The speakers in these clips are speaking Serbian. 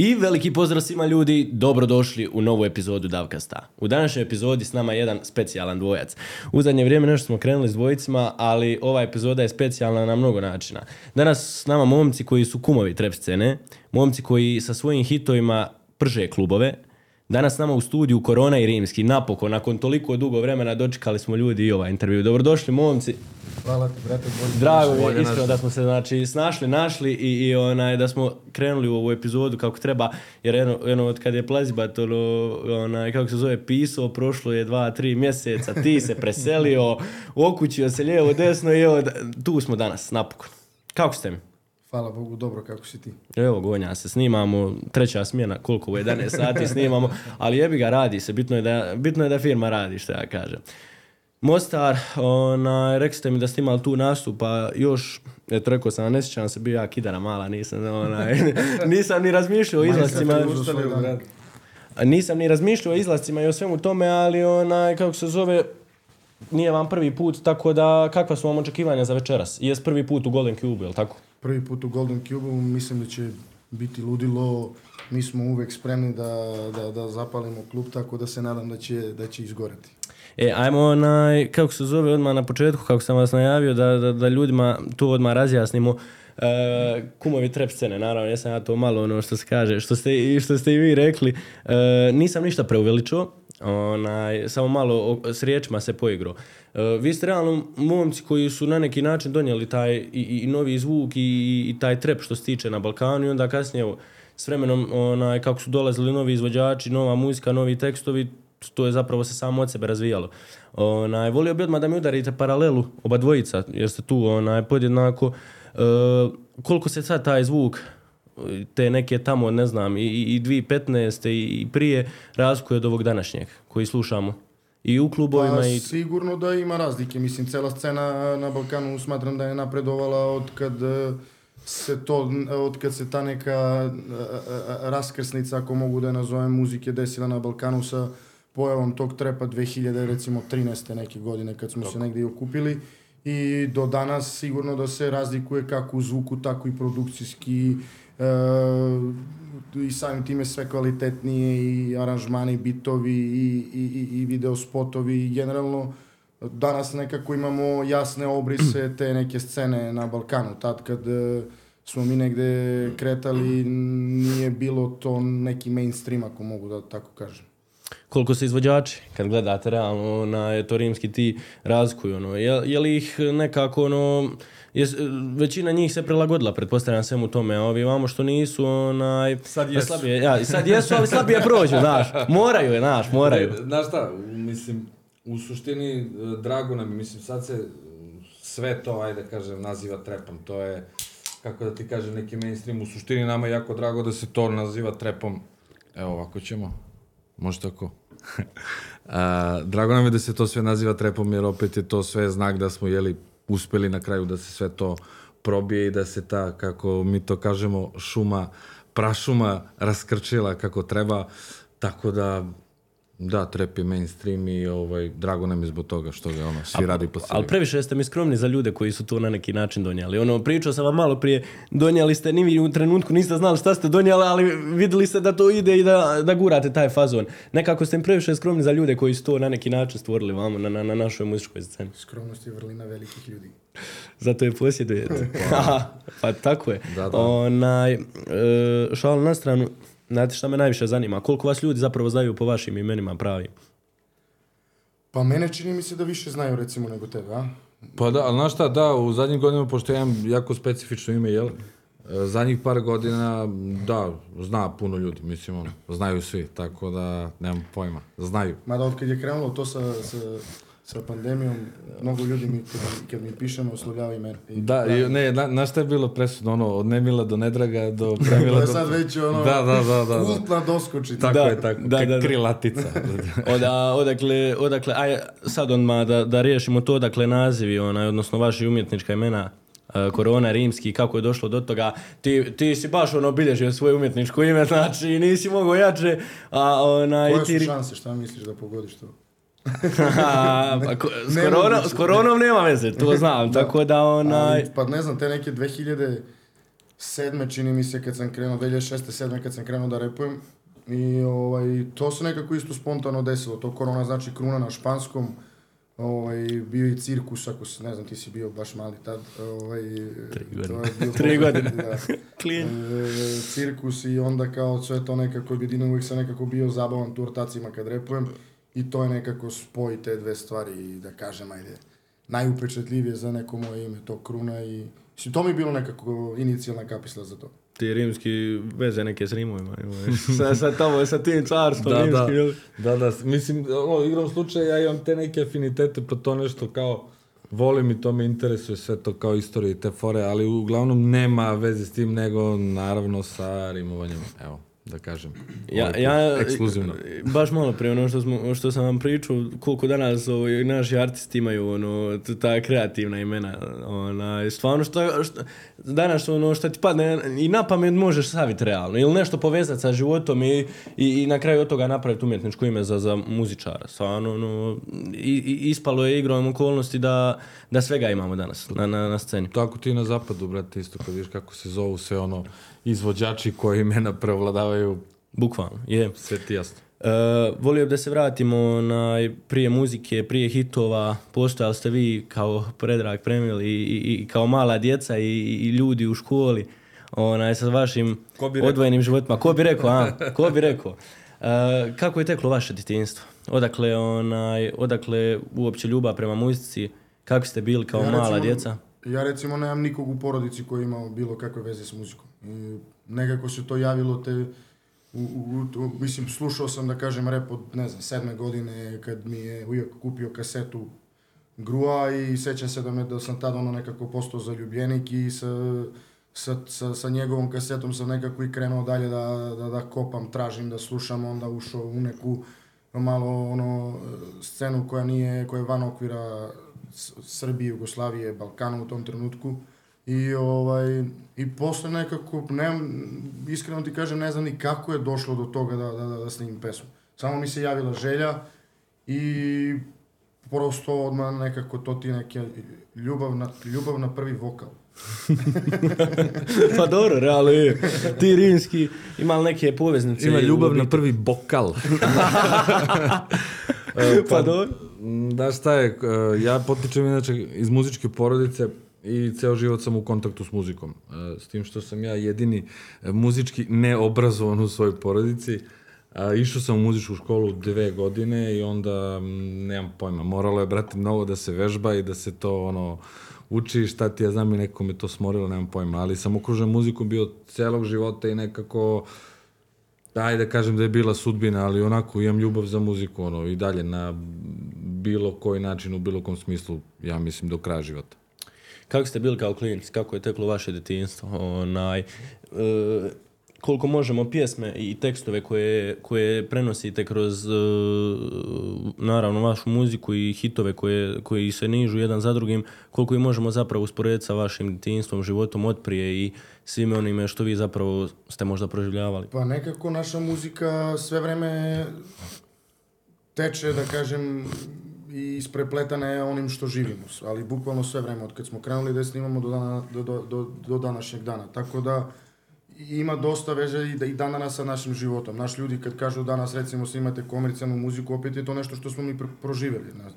I veliki pozdrav svima ljudi, dobrodošli u novu epizodu Davkasta. U današnjoj epizodi s nama je jedan specijalan dvojac. U zadnje vrijeme nešto smo krenuli s dvojicima, ali ova epizoda je specijalna na mnogo načina. Danas s nama momci koji su kumovi trap scene, momci koji sa svojim hitovima prže klubove, Danas s nama u studiju Korona i Rimski. Napokon, nakon toliko dugo vremena dočekali smo ljudi i ovaj intervju. Dobrodošli momci. Hvala ti, brate. Bolje Drago mi je iskreno da smo se znači snašli, našli i, i onaj da smo krenuli u ovu epizodu kako treba, jer jedno, jedno od kad je Plazibat ono, onaj, kako se zove, pisao, prošlo je dva, tri mjeseca, ti se preselio, okućio se lijevo, desno i evo, da- tu smo danas, napokon. Kako ste mi? Hvala Bogu, dobro kako si ti. Evo, gonja se, snimamo, treća smjena, koliko u 11 sati snimamo, ali jebi ga, radi se, bitno je da, bitno je da firma radi, što ja kažem. Mostar, onaj, rekli ste mi da ste imali tu nastup, pa još, eto rekao sam, ne sjećam se, bio ja kidara mala, nisam, onaj, nisam ni razmišljao o izlascima. Nisam ni razmišljao o izlascima i o svemu tome, ali onaj, kako se zove, nije vam prvi put, tako da kakva su vam očekivanja za večeras? Jes prvi put u Golden Cube, jel tako? Prvi put u Golden Cube, mislim da će biti ludilo. Mi smo uvek spremni da, da, da zapalimo klub, tako da se nadam da će, da će izgoreti. E, ajmo onaj, kako se zove odmah na početku, kako sam vas najavio, da, da, da ljudima to odmah razjasnimo. E, kumovi trap scene, naravno, jesam ja to malo ono što se kaže, što ste, što ste i vi rekli. E, nisam ništa preuveličao, onaj, samo malo o- s riječima se poigrao. E, vi ste realno momci koji su na neki način donijeli taj i, i, novi zvuk i, i taj trap što se tiče na Balkanu i onda kasnije evo, s vremenom onaj, kako su dolazili novi izvođači, nova muzika, novi tekstovi, to je zapravo se samo od sebe razvijalo. Onaj, volio bi odmah da mi udarite paralelu, oba dvojica, jer ste tu onaj, podjednako. E, koliko se sad taj zvuk te neke tamo, ne znam, i, i i 2015. i, i prije razlikuje od ovog današnjeg koji slušamo. I u klubovima Pa, i... sigurno da ima razlike. Mislim, cela scena na Balkanu smatram da je napredovala od kad e, se to, od kad se ta neka raskrsnica, ako mogu da je nazovem, muzike desila na Balkanu sa pojavom tog trepa 2000, recimo 13. neke godine kad smo se negdje i okupili i do danas sigurno da se razlikuje kako u zvuku, tako i produkcijski i samim time sve kvalitetnije i aranžmani, bitovi i, i, i, i video spotovi i generalno danas nekako imamo jasne obrise te neke scene na Balkanu. Tad kad e, smo mi negde kretali nije bilo to neki mainstream ako mogu da tako kažem. koliko se izvođači, kad gledate realno na to rimski ti razlikuju, ono, je, je li ih nekako, ono, jes, većina njih se prilagodila, pretpostavljam svemu tome, a ovi vamo što nisu, onaj, Sad da jesu. Slabije, ja, sad jesu, ali slabije prođu, znaš, moraju je, znaš, moraju. Ne, Znaš šta, mislim, u suštini, e, drago nam je, mislim, sad se e, sve to, ajde kažem, naziva trepom, to je, kako da ti kažem, neki mainstream, u suštini nama je jako drago da se to naziva trepom, evo ovako ćemo, može tako. A, drago nam je da se to sve naziva trepom, jer opet je to sve znak da smo, jeli, uspeli na kraju da se sve to probije i da se ta, kako mi to kažemo, šuma, prašuma raskrčila kako treba, tako da, da, trep je mainstream i ovaj, drago nam je zbog toga što ga ono, svi radi po Ali previše ste mi skromni za ljude koji su to na neki način donijeli. Ono, pričao sam vam malo prije, donijeli ste, ni vi u trenutku niste znali šta ste donijeli, ali vidjeli ste da to ide i da, da gurate taj fazon. Nekako ste mi previše skromni za ljude koji su to na neki način stvorili vamo na, na, na našoj muzičkoj sceni. Skromnost je vrlina velikih ljudi. Zato je posjedujete. pa tako je. Da, da. Onaj, e, šalu na stranu, znate šta me najviše zanima? Koliko vas ljudi zapravo znaju po vašim imenima pravim? Pa mene čini mi se da više znaju recimo nego tebe, a? Pa da, ali znaš šta, da, u zadnjim godinama, pošto ja imam jako specifično ime, jel? e, Zadnjih par godina, da, zna puno ljudi, mislim, ono, znaju svi, tako da nemam pojma, znaju. Mada od kad je krenulo to sa, sa, sa pandemijom, mnogo ljudi mi, kad, kad mi pišemo, oslovljava. I- Da, i, ne, na, znaš šta je bilo presudno, ono, od Nemila do Nedraga do Premila To je do... sad već ono, Da, da, da, da. da. kultna doskočica. Tako Da, je, tako, da, da, da, da. krilatica. Oda, odakle, odakle, aj sad odmah da, da riješimo to, dakle nazivi, onaj, odnosno vaši umjetnička imena, e, Korona, Rimski, kako je došlo do toga, ti, ti si baš ono bilježio svoje umjetničko ime, znači nisi mogao jače, a onaj, Koje ti... su šanse, šta misliš da pogodiš to? pa, ko, s, Nemoguće. korona, s koronom nema veze, to znam, tako da onaj... Ali, pa ne znam, te neke 2000 sedme, čini mi se, kad sam krenuo, 2006. sedme, kad sam krenuo da repujem. I ovaj, to se nekako isto spontano desilo. To korona znači kruna na španskom. Ovaj, bio i cirkus, ako se, ne znam, ti si bio baš mali tad. Ovaj, Tri to godine. je Tri godine. Da. Klijent. E, cirkus i onda kao sve to nekako objedinio, uvijek sam nekako bio zabavan tu ortacima kad repujem i to je nekako spoj te dve stvari i da kažem, ajde, najupečatljivije za neko moje ime, to kruna i mislim, to mi je bilo nekako inicijalna kapisla za to. Ti rimski veze neke s rimovima imaš. sa, sa tamo, sa tim carstvom Da, rimskim, da. jel? Da, da, mislim, ono, igrom slučaja ja imam te neke afinitete, pa to nešto kao, volim i to me interesuje sve to kao istorije i te fore, ali uglavnom nema veze s tim, nego naravno sa rimovanjem, evo, da kažem. Ja, ja, Ekskluzivno. baš malo prije ono što, smo, što sam vam pričao, koliko danas ovaj, naši artisti imaju ono, ta kreativna imena. Ona, stvarno što, što, danas ono što ti padne i na pamet možeš staviti realno. Ili nešto povezati sa životom i, i, i na kraju od toga napraviti umjetničko ime za, za muzičara. Stvarno, ono, i, i, ispalo je igrom okolnosti da, da svega imamo danas na, na, na sceni. Tako ti na zapadu, brate, isto kad vidiš kako se zovu sve ono izvođači koji imena prevladavaju, Bukvalno, je. sve ti jasno. E, volio bi da se vratimo na prije muzike, prije hitova, postojali ste vi kao Predrag Premil i, i, i kao mala djeca i, i ljudi u školi onaj, sa vašim Ko bi rekao? odvojenim životima. Ko bi rekao, a? Ko bi rekao? E, kako je teklo vaše djetinjstvo? Odakle, onaj, odakle uopće ljubav prema muzici? Kako ste bili kao Ja mala recimo- djeca? Ja recimo nemam nikog u porodici koji je imao bilo kakve veze s muzikom. I nekako se to javilo te, u, u, u- mislim, slušao sam da kažem rep od, ne znam, sedme godine kad mi je ujak kupio kasetu Grua i sećam se da, me, da sam tada ono nekako postao zaljubljenik i sa, sa, sa, sa njegovom kasetom sam nekako i krenuo dalje da, da, da kopam, tražim, da slušam, onda ušao u neku malo ono scenu koja nije, koja je van okvira Srbije, Jugoslavije, Balkana u tom trenutku. I ovaj i posle nekako ne iskreno ti kažem ne znam ni kako je došlo do toga da da da, da snimim pesmu. Samo mi se javila želja i prosto odmah nekako to ti neke ljubav na, ljubav na prvi vokal. pa dobro, realno je. Ti rimski imali neke poveznice. Ima ljubav na prvi bokal. Pa dobro. Mm, Da šta je, e, ja potičem inače iz muzičke porodice i ceo život sam u kontaktu s muzikom. E, S tim što sam ja jedini e, muzički neobrazovan u svojoj porodici. A, išao sam u muzičku školu dve godine i onda, nemam pojma, moralo je, brate, mnogo da se vežba i da se to, ono, uči, šta ti ja znam i neko me to smorilo, nemam pojma, ali sam okružen muzikom bio celog života i nekako, ajde da kažem da je bila sudbina, ali onako imam ljubav za muziku, ono, i dalje na bilo koji način, u bilo kom smislu, ja mislim, do kraja života. Kako ste bili kao klinci? Kako je teklo vaše djetinjstvo? Onaj, e, koliko možemo pjesme i tekstove koje, koje prenosite kroz e, naravno vašu muziku i hitove koje, koji se nižu jedan za drugim, koliko ih možemo zapravo usporediti sa vašim djetinjstvom, životom od prije i svime onime što vi zapravo ste možda proživljavali? Pa nekako naša muzika sve vreme teče, da kažem, i isprepletana je onim što živimo, ali bukvalno sve vreme, od kad smo krenuli da snimamo do, dana, do, do, do, do današnjeg dana. Tako da ima dosta veze i, da, i dan danas sa našim životom. Naš ljudi kad kažu danas recimo snimate komercijalnu muziku, opet je to nešto što smo mi pr- proživjeli. znaš.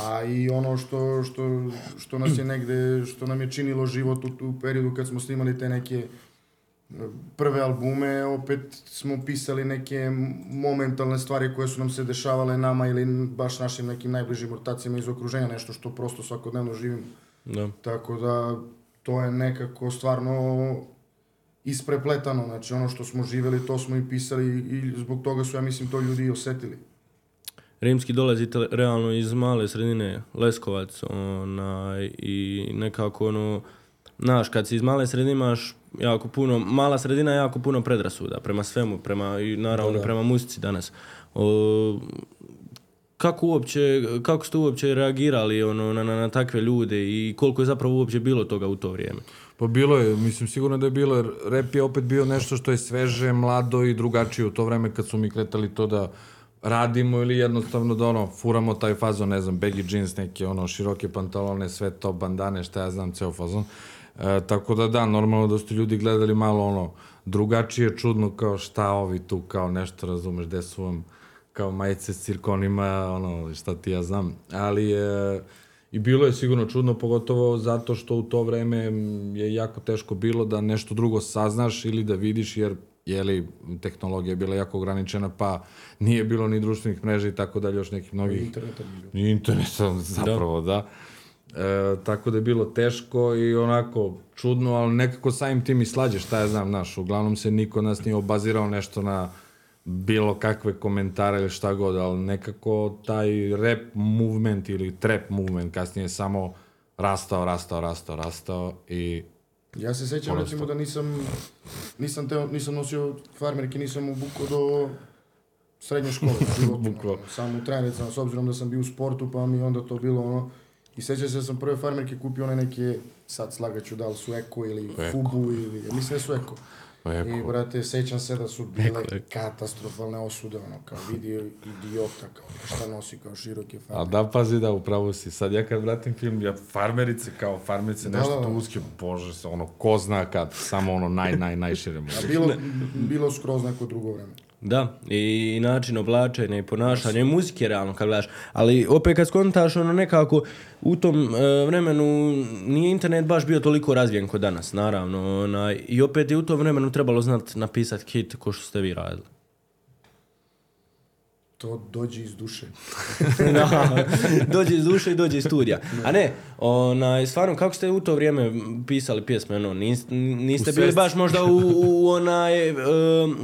A i ono što, što, što nas je negde, što nam je činilo život u, u periodu kad smo snimali te neke prve albume, opet smo pisali neke momentalne stvari koje su nam se dešavale nama ili baš našim nekim najbližim ortacima iz okruženja, nešto što prosto svakodnevno živimo. Da. Tako da to je nekako stvarno isprepletano, znači ono što smo živeli to smo i pisali i zbog toga su ja mislim to ljudi i osetili. Rimski dolazite realno iz male sredine, Leskovac, onaj, i nekako ono, znaš, kad si iz male sredine imaš jako puno, mala sredina jako puno predrasuda prema svemu, prema, i naravno Da, da. prema muzici danas. O, kako uopće, kako ste uopće reagirali ono, na, na, na takve ljude i koliko je zapravo uopće bilo toga u to vrijeme? Pa bilo je, mislim sigurno da je bilo, jer rap je opet bio nešto što je sveže, mlado i drugačije u to vreme kad su mi kretali to da radimo ili jednostavno da ono, furamo taj fazon, ne znam, baggy jeans, neke ono, široke pantalone, sve to, bandane, šta ja znam, ceo fazon. E, tako da da, normalno da su ljudi gledali malo ono, drugačije, čudno, kao šta ovi tu, kao nešto, razumeš, gde su vam kao majice s cirkonima, ono, šta ti ja znam. Ali e, i bilo je sigurno čudno, pogotovo zato što u to vreme je jako teško bilo da nešto drugo saznaš ili da vidiš, jer jeli, tehnologija je bila jako ograničena, pa nije bilo ni društvenih mreža i tako dalje, još nekih mnogih... Interneta nije bilo. Interneta, zapravo, da. da. E, tako da je bilo teško i onako čudno, ali nekako samim tim i slađe, šta ja znam, znaš, uglavnom se niko od nas nije obazirao nešto na bilo kakve komentare ili šta god, ali nekako taj rap movement ili trap movement kasnije samo rastao, rastao, rastao, rastao i Ja se sećam recimo da nisam, nisam, teo, nisam nosio farmerke, nisam obukao do srednje škole. Bukvalno. Samo u trenicama, s obzirom da sam bio u sportu, pa mi onda to bilo ono... I sećam se da sam prve farmerke kupio one neke, sad slagaću da li su Eko ili Eko. Fubu ili, mislim da su Eko. Eko. I, brate, sećam se da su bile Eko, Eko. katastrofalne osude, ono, kao vidio idiota, kao šta nosi kao široke A farmerke. da, pazi da, upravo si. Sad ja kad vratim film, ja farmerice kao farmerice, Da, nešto da, da. tu uske, bože se, ono, ko zna kad, samo ono naj, naj, najšire A moguće. bilo, bilo skroz neko drugo vreme. Da, i način oblačenja i ponašanja i muzike realno kad gledaš. Ali opet kad skontaš ono nekako u tom e, vremenu nije internet baš bio toliko razvijen kod danas, naravno. Onaj, I opet je u tom vremenu trebalo znat napisat hit ko što ste vi radili. To dođe iz duše. da, dođe iz duše i dođe iz studija. A ne, onaj, stvarno, kako ste u to vrijeme pisali pjesme, ono, niste, niste bili baš možda u, u onaj e,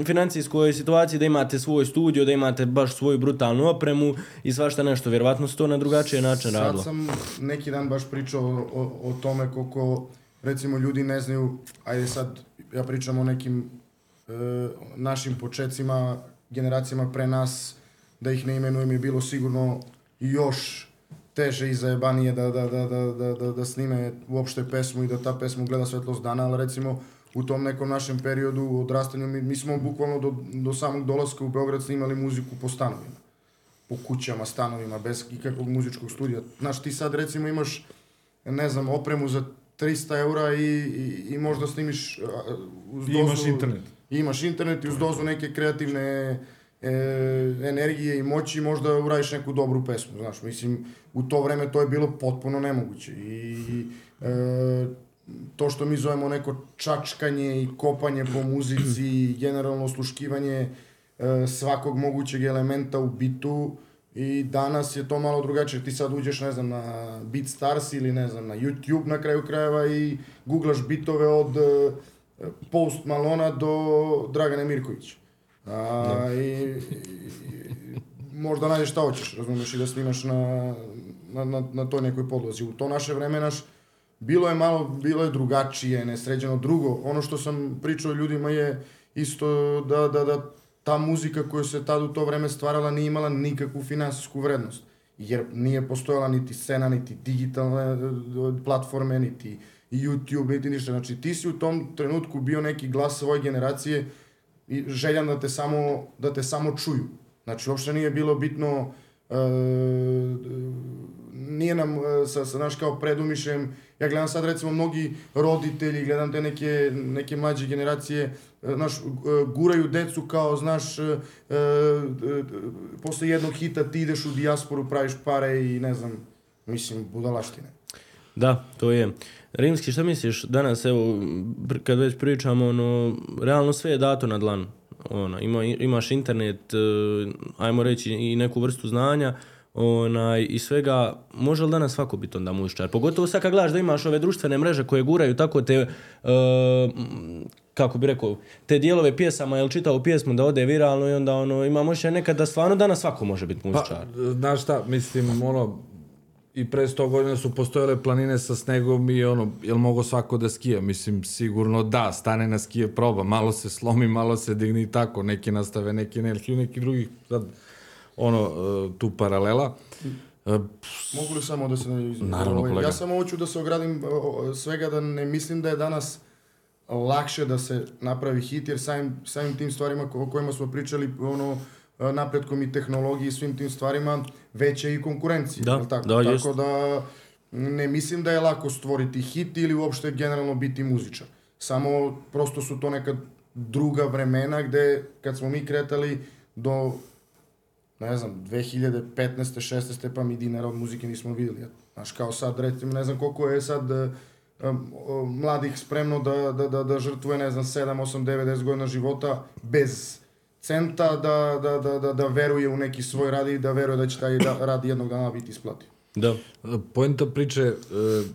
financijskoj situaciji da imate svoj studio, da imate baš svoju brutalnu opremu i svašta nešto, vjerovatno se to na drugačiji način Sad radilo. sam neki dan baš pričao o, o tome koliko, recimo, ljudi ne znaju, ajde sad, ja pričam o nekim e, našim početcima, generacijama pre nas, da ih ne imenujem, je bilo sigurno još teže i zajebanije da, da, da, da, da, da, da snime uopšte pesmu i da ta pesma gleda svetlost dana, ali recimo u tom nekom našem periodu odrastanja, mi, mi smo bukvalno do, do samog dolaska u Beograd snimali muziku po stanovima po kućama, stanovima, bez ikakvog muzičkog studija. Znaš, ti sad recimo imaš, ne znam, opremu za 300 eura i, i, i možda snimiš uz I dozu... imaš internet. I imaš internet i uz dozu neke kreativne e, energije i moći možda uradiš neku dobru pesmu, znaš, mislim, u to vreme to je bilo potpuno nemoguće i e, to što mi zovemo neko čačkanje i kopanje po muzici i generalno osluškivanje e, svakog mogućeg elementa u bitu i danas je to malo drugačije. Ti sad uđeš, ne znam, na BeatStars ili ne znam, na YouTube na kraju krajeva i googlaš bitove od e, Post Malona do Dragane Mirkovića. A, i, i, možda nađeš šta hoćeš, razumeš, i da snimaš na, na, na, na toj nekoj podlozi. U to naše vreme naš, bilo je malo, bilo je drugačije, nesređeno. Drugo, ono što sam pričao ljudima je isto da, da, da ta muzika koja se tad u to vreme stvarala nije imala nikakvu finansijsku vrednost. Jer nije postojala niti scena, niti digitalne e, platforme, niti YouTube, niti ništa. Znači ti si u tom trenutku bio neki glas svoje generacije i željan da te samo, da te samo čuju. Znači, uopšte nije bilo bitno, e, nije nam, e, sa, sa, znaš, kao predumišljem, ja gledam sad recimo mnogi roditelji, gledam te neke, neke mlađe generacije, e, znaš, e, guraju decu kao, znaš, e, e, posle jednog hita ti ideš u dijasporu, praviš pare i ne znam, mislim, budalaštine. Da, to je. Rimski, šta misliš danas, evo, kad već pričamo, ono, realno sve je dato na dlanu. Ona, ima, imaš internet, e, ajmo reći, i neku vrstu znanja, onaj, i svega, može li danas svako biti onda muzičar? Pogotovo sad kad gledaš da imaš ove društvene mreže koje guraju tako te, e, kako bi rekao, te dijelove pjesama, jel čitao pjesmu da ode viralno i onda ono, imamo še nekad da stvarno danas svako može biti Pa, muzičar. znaš šta, mislim, ono, i pre 100 godina su postojale planine sa snegom i ono, jel mogo svako da skija? Mislim, sigurno da, stane na skije, proba, malo se slomi, malo se digni i tako, neki nastave, neki ne, ili neki drugih, sad, ono, e, tu paralela. E, Mogu li samo da se... Naravno, ovaj, kolega. Ja samo hoću da se ogradim svega da ne mislim da je danas lakše da se napravi hit, jer samim, samim tim stvarima o kojima smo pričali, ono, napretkom i tehnologiji i svim tim stvarima veća i konkurencija. Da, tako? da, tako jest. da ne mislim da je lako stvoriti hit ili uopšte generalno biti muzičar. Samo prosto su to neka druga vremena gde kad smo mi kretali do ne znam, 2015. 16. pa mi dinara od muzike nismo videli. Znaš, kao sad, recimo, ne znam koliko je sad um, um, mladih spremno da, da, da, da žrtvuje, ne znam, 7, 8, 9, 10 godina života bez centa da, da, da, da, da veruje u neki svoj rad i da veruje da će taj da, rad jednog dana biti isplativ. Da. Poenta priče e,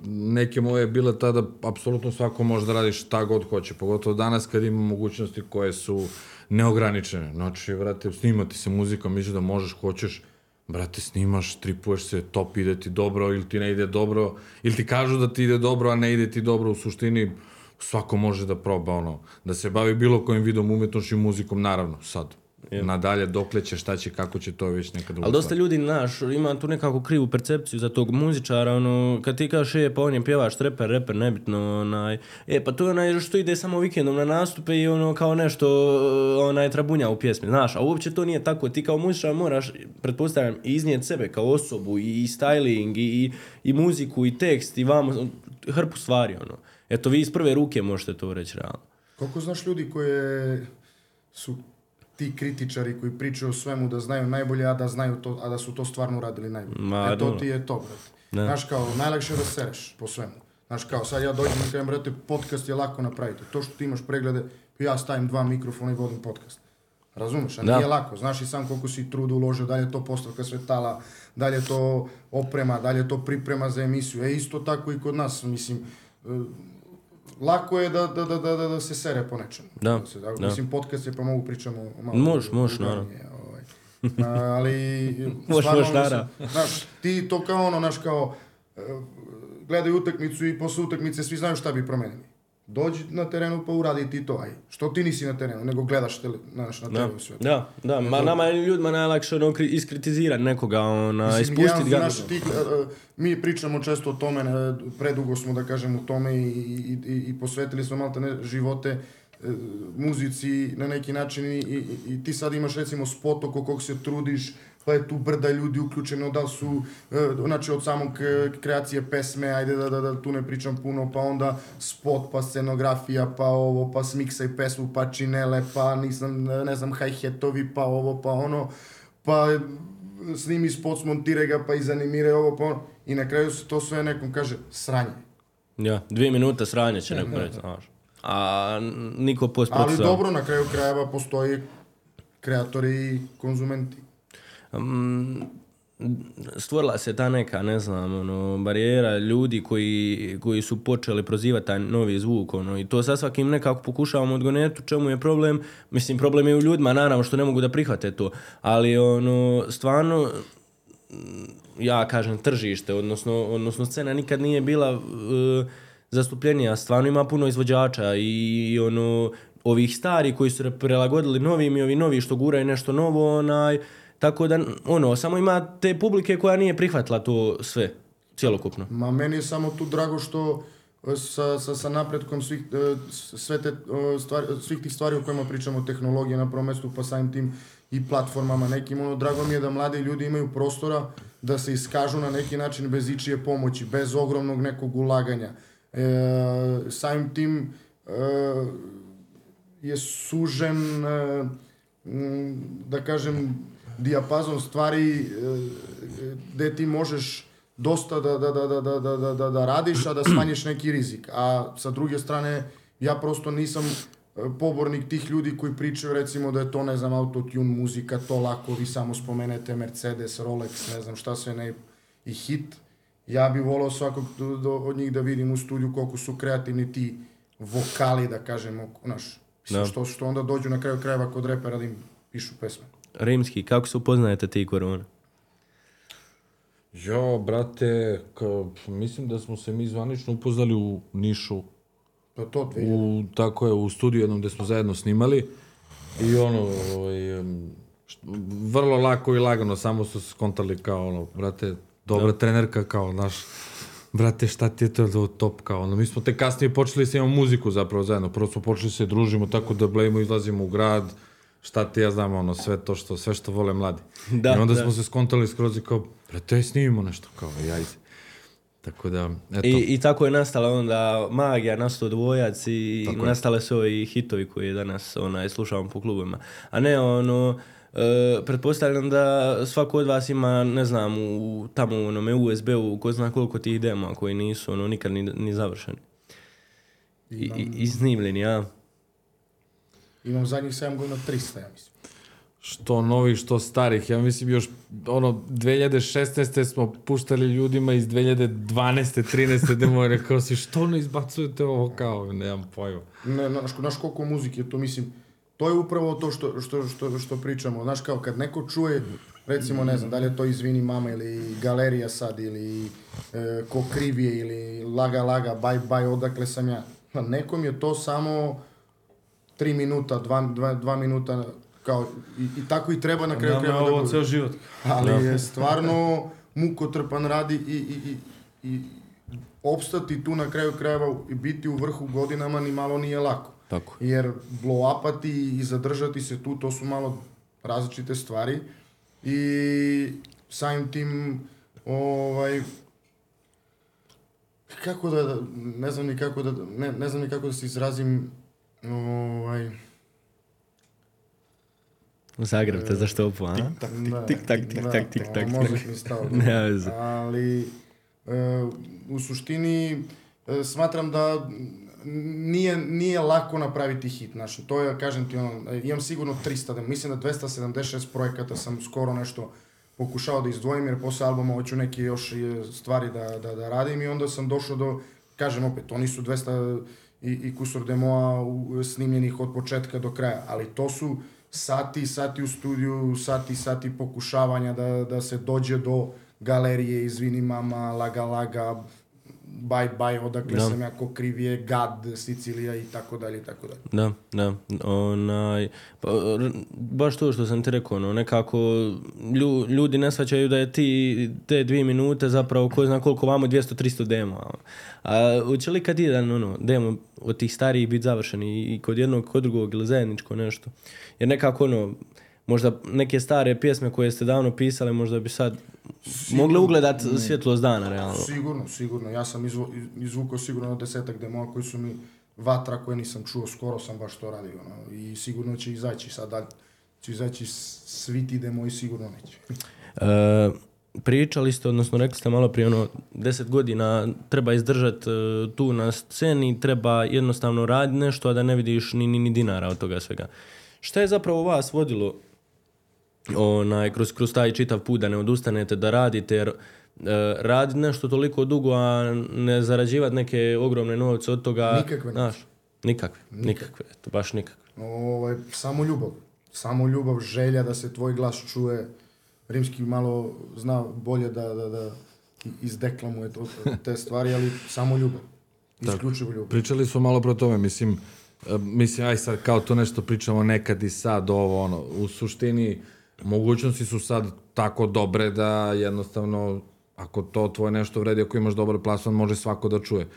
neke moje je bila ta da apsolutno svako može da radi šta god hoće, pogotovo danas kad ima mogućnosti koje su neograničene. Znači, vrate, snimati se muzikom, misliš da možeš, hoćeš, brate, snimaš, tripuješ se, top ide ti dobro ili ti ne ide dobro, ili ti kažu da ti ide dobro, a ne ide ti dobro, u suštini svako može da proba ono, da se bavi bilo kojim vidom umetnošću i muzikom, naravno, sad. Yeah. Nadalje, dokle će, šta će, kako će, to je već nekada Ali dosta ljudi, znaš, ima tu nekako krivu percepciju za tog muzičara, ono, kad ti kažeš, e, pa on je pjevač, reper, reper, nebitno, onaj, e, pa to je onaj što ide samo vikendom na nastupe i ono, kao nešto, onaj, trabunja u pjesmi, znaš, a uopće to nije tako, ti kao muzičar moraš, pretpostavljam, iznijeti sebe kao osobu, i, i styling, i, i, i muziku, i tekst, i vamo, hrpu stvari, ono. Eto, vi iz prve ruke možete to reći, realno. Koliko znaš ljudi koje su ti kritičari koji pričaju o svemu da znaju najbolje, a da znaju to, a da su to stvarno radili najbolje. Ma, e to ti je to, brate. Ne. Znaš kao, najlakše je da sereš po svemu. Znaš kao, sad ja dođem i kažem, brate, podcast je lako napraviti. To što ti imaš preglede, ja stavim dva mikrofona i vodim podcast. Razumeš? A Da. nije lako. Znaš i sam koliko si truda uložio, da li je to postavka svetala, da li je to oprema, da li je to priprema za emisiju. E, isto tako i kod nas, mislim, lako je da, da, da, da, da, da se sere po nečemu. Da, Se, da, da. Mislim, podcast je pa mogu pričamo malo. Možeš, možeš, vulgarnije, Ovaj. A, ali... Stvarno, možeš, naravno. Znaš, ti to kao ono, znaš, kao, e, gledaju utakmicu i posle utakmice svi znaju šta bi promenili. Dođi na terenu pa uradi ti to, aj. Što ti nisi na terenu, nego gledaš tele, znaš, na Da, terenu sve. da, da, ma nama je ljudima najlakše ono, kri- iskritizirati nekoga, ona, Mislim, ispustiti ga. znaš, ti, e, e, mi pričamo često o tome, e, predugo smo, da kažem, u tome i, i, i, i posvetili smo malo ne živote muzici na neki način i, i, i ti sad imaš recimo spot oko kog se trudiš, pa je tu brda ljudi uključeno, da su, e, znači od samog e, kreacije pesme, ajde da, da, da tu ne pričam puno, pa onda spot, pa scenografija, pa ovo, pa smiksaj pesmu, pa činele, pa nisam, ne znam, hi-hatovi, pa ovo, pa ono, pa snimi spot, smontiraj ga, pa izanimiraj ovo, pa ono. I na kraju se to sve nekom kaže sranje. Ja, dvije minute sranje će neko reći, znaš. A niko post Ali dobro, na kraju krajeva postoji kreatori i konzumenti. Mm, stvorila se ta neka, ne znam, ono, barijera ljudi koji, koji su počeli prozivati taj novi zvuk, ono, i to sa svakim nekako pokušavamo odgoneti, u čemu je problem, mislim, problem je u ljudima, naravno, što ne mogu da prihvate to, ali, ono, stvarno, mm, ja kažem, tržište, odnosno, odnosno scena nikad nije bila uh, zastupljenija, stvarno ima puno izvođača i, ono, ovih stari koji su prilagodili novim i ovi novi što guraju nešto novo, onaj, tako da, ono, samo ima te publike koja nije prihvatila to sve, cjelokupno. Ma meni je samo tu drago što e, sa, sa, sa napretkom svih, e, sve te, stvari, svih tih stvari o kojima pričamo, tehnologije na prvom mestu, pa samim tim i platformama nekim, ono, drago mi je da mladi ljudi imaju prostora da se iskažu na neki način bez ičije pomoći, bez ogromnog nekog ulaganja. E, samim tim e, je sužen, e, Mm, da kažem, dijapazon stvari e, gde ti možeš dosta da, da, da, da, da, da, da, da, da radiš, a da smanjiš neki rizik. A sa druge strane, ja prosto nisam e, pobornik tih ljudi koji pričaju recimo da je to, ne znam, autotune muzika, to lako, vi samo spomenete Mercedes, Rolex, ne znam šta sve ne, i hit. Ja bih volao svakog od njih da vidim u studiju koliko su kreativni ti vokali, da kažemo, naš, mislim, Da. što, što onda dođu na kraju krajeva kod repera da im pišu pesme. Rimski, kako se upoznajete ti i korona? Jo, brate, ka, mislim da smo se mi zvanično upoznali u Nišu, Pa to, 2000. u, tako je, u studiju jednom gde smo zajedno snimali i ono, ovaj, vrlo lako i lagano, samo su se skontali kao ono, brate, dobra trenerka kao naš, brate, šta ti je to top kao ono, mi smo te kasnije počeli da imamo muziku zapravo zajedno, prvo smo počeli da se družimo tako da blejimo, izlazimo u grad, šta ti ja znam, ono, sve to što, sve što vole mladi. Da, I onda da. smo se skontali skroz i kao, brate, snimimo nešto, kao, i ajde. Tako da, eto. I, I tako je nastala onda magija, nastao dvojac i Tako nastale su ovi hitovi koji danas onaj, slušamo po klubima. A ne ono, e, pretpostavljam da svako od vas ima, ne znam, u, tamo u onome USB-u ko zna koliko tih dema koji nisu ono, nikad ni, ni završeni. I, i, i snimljeni, ja. Imam zadnjih 7 godina 300, ja mislim. što novih, što starih. Ja mislim još ono 2016. smo puštali ljudima iz 2012. 13. demo rekao si što ne izbacujete ovo kao, nemam pojma. Ne, znaš, znaš koliko muzike, to mislim, to je upravo to što, što, što, što pričamo. Znaš, kao kad neko čuje, recimo, ne znam, da li je to Izvini mama ili Galerija sad ili e, Ko krivije ili Laga Laga, Bye Bye, odakle sam ja. Pa nekom je to samo 3 minuta, 2 dva, dva minuta, kao, i, i tako i treba na kraju krajeva da bude. ceo život. Ali je stvarno mukotrpan radi i, i, i, i opstati tu na kraju krajeva i biti u vrhu godinama ni malo nije lako. Tako. Jer blow-upati i zadržati se tu, to su malo različite stvari. I samim tim, ovaj, kako da, ne znam ni kako da, ne, ne znam ni kako da se izrazim, ovaj, Zagreb te zaštopu, a? da, tik, tak, tik, da, tak, tik, tak. Mozak mi stao. Veze. Ali, e, u suštini, e, smatram da nije, nije lako napraviti hit, znaš, to je, kažem ti, ono, imam sigurno 300, da, mislim da 276 projekata sam skoro nešto pokušao da izdvojim, jer posle albuma hoću neke još e, stvari da, da, da radim i onda sam došao do, kažem opet, oni su 200 i, i kusur demoa snimljenih od početka do kraja, ali to su sati sati u studiju, sati i sati pokušavanja da, da se dođe do galerije, izvini mama, laga laga, bye bye, odakle Da. sam ja ko krivije, gad, Sicilija i tako dalje i tako dalje. Da, da. Onaj, pa, baš to što sam ti rekao, ono, nekako lju, ljudi ne shvaćaju da je ti te dvije minute zapravo ko zna koliko vamo 200-300 demo. A hoće li kad jedan ono, demo od tih starijih biti završen i, i kod jednog, kod drugog ili zajedničko nešto? Jer nekako ono, možda neke stare pjesme koje ste davno pisali, možda bi sad mogle ugledat svjetlost dana, realno. Sigurno, sigurno. Ja sam izvo, izvukao sigurno desetak demoa koji su mi vatra koje nisam čuo, skoro sam baš to radio. Ono, I sigurno će izaći sad dalje. Će izaći svi ti demoji, sigurno neće. E, pričali ste, odnosno rekli ste malo prije, ono, deset godina treba izdržati e, tu na sceni, treba jednostavno raditi nešto, a da ne vidiš ni, ni, ni dinara od toga svega. Šta je zapravo vas vodilo onaj, kroz, kroz taj čitav put da ne odustanete, da radite, jer e, raditi nešto toliko dugo, a ne zarađivati neke ogromne novce od toga... Nikakve Znaš, nikakve, nikakve, eto, baš nikakve. Ovaj, samo ljubav. Samo ljubav, želja da se tvoj glas čuje. Rimski malo zna bolje da, da, da izdeklamuje to, te stvari, ali samo ljubav. Isključivo ljubav. Pričali smo malo pro tome, mislim, e, mislim, aj sad kao to nešto pričamo nekad i sad ovo, ono, u suštini mogućnosti su sad tako dobre da jednostavno, ako to tvoje nešto vredi, ako imaš dobar plasman, može svako da čuje.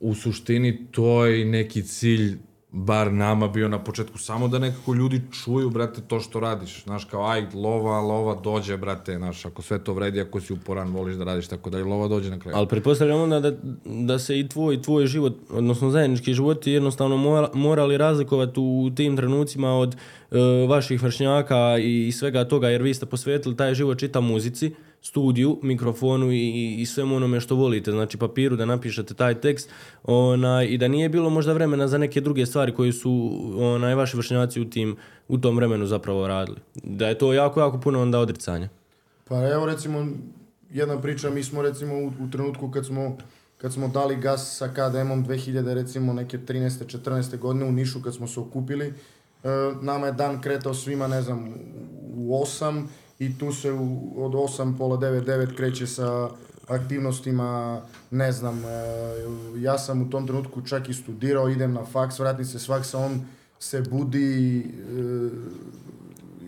U suštini to je neki cilj bar nama bio na početku, samo da nekako ljudi čuju, brate, to što radiš. Znaš, kao, aj, lova, lova dođe, brate, znaš, ako sve to vredi, ako si uporan, voliš da radiš, tako da i lova dođe na kraju. Ali pretpostavljam onda da, da se i tvoj, tvoj život, odnosno zajednički život jednostavno mora, morali razlikovati u tim trenucima od e, vaših vršnjaka i, svega toga, jer vi ste posvetili taj život čita muzici, studiju, mikrofonu i, i, svemu onome što volite, znači papiru da napišete taj tekst onaj, i da nije bilo možda vremena za neke druge stvari koje su onaj, vaši vršnjaci u, tim, u tom vremenu zapravo radili. Da je to jako, jako puno onda odricanja. Pa evo recimo jedna priča, mi smo recimo u, u trenutku kad smo kad smo dali gas sa KDM-om 2000 recimo neke 13. 14. godine u Nišu kad smo se okupili, e, nama je dan kretao svima ne znam u 8 i tu se u, od 8 pola 9 9 kreće sa aktivnostima, ne znam, e, ja sam u tom trenutku čak i studirao, idem na faks, vratim se s faksa, on se budi, e,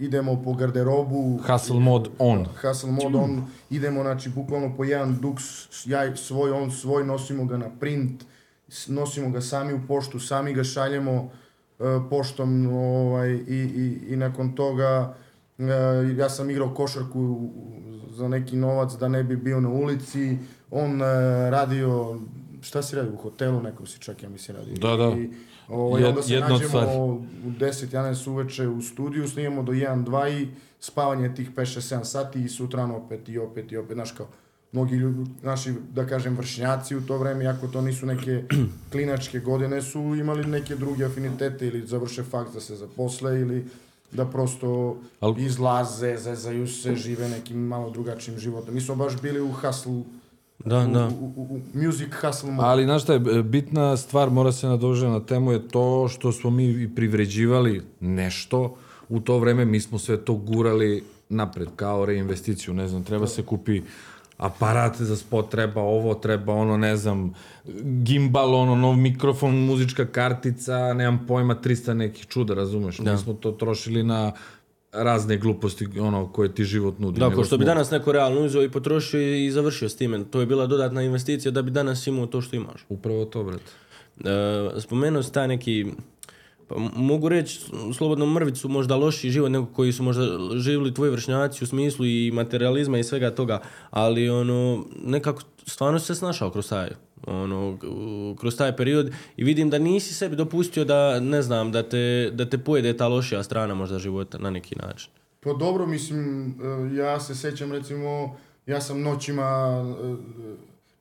idemo po garderobu, Hustle mode on. hustle mod, on, idemo, znači, bukvalno po jedan duks, ja svoj, on svoj, nosimo ga na print, nosimo ga sami u poštu, sami ga šaljemo, poštom ovaj, i, i, i nakon toga e, ja sam igrao košarku za neki novac da ne bi bio na ulici. On e, radio, šta si radio u hotelu, nekom si čak ja mislim radio. Da, da. I, ovaj, Jed- onda se nađemo u 10-11 uveče u studiju, snimamo do 1-2 i spavanje tih 5-6-7 sati i sutrano opet i opet i opet, znaš kao, mnogi ljudi, naši, da kažem, vršnjaci u to vreme, ako to nisu neke klinačke godine, su imali neke druge afinitete ili završe fakt da se zaposle ili da prosto Al- izlaze, zezaju se, žive nekim malo drugačijim životom. Mi smo baš bili u hustle, Da, u, da. u, u, u music hustle mode. Ali, znaš šta je, e, bitna stvar, mora se nadožiti na temu, je to što smo mi privređivali nešto, u to vreme mi smo sve to gurali napred, kao reinvesticiju, ne znam, treba se kupi aparate za spot, treba ovo, treba ono, ne znam, gimbal, ono, nov mikrofon, muzička kartica, nemam pojma, 300 nekih čuda, razumeš? Mi smo to trošili na razne gluposti, ono, koje ti život nudi. Da, ko što bi danas neko realno uzeo i potrošio i završio s time. To je bila dodatna investicija da bi danas imao to što imaš. Upravo to, brate. E, spomenuo si taj neki, mogu reći slobodno mrvicu, možda loši život nego koji su možda živjeli tvoji vršnjaci u smislu i materializma i svega toga, ali ono, nekako stvarno se snašao kroz taj ono, kroz taj period i vidim da nisi sebi dopustio da, ne znam, da te, da te pojede ta lošija strana možda života na neki način. Pa dobro, mislim, ja se sećam recimo, ja sam noćima,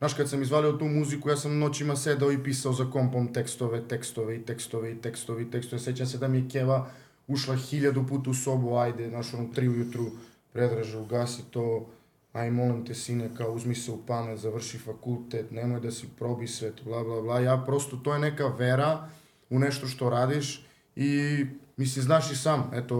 znaš kad sam izvalio tu muziku, ja sam noćima sedao i pisao za kompom tekstove, tekstove i tekstove i tekstove i tekstove. Sećam se da mi je Keva ušla hiljadu puta u sobu, ajde, znaš, ono, tri ujutru, predraže, ugasi to, aj molim te sine, kao uzmi se u pamet, završi fakultet, nemoj da si probi svet, bla bla bla. Ja prosto, to je neka vera u nešto što radiš i mislim, znaš i sam, eto,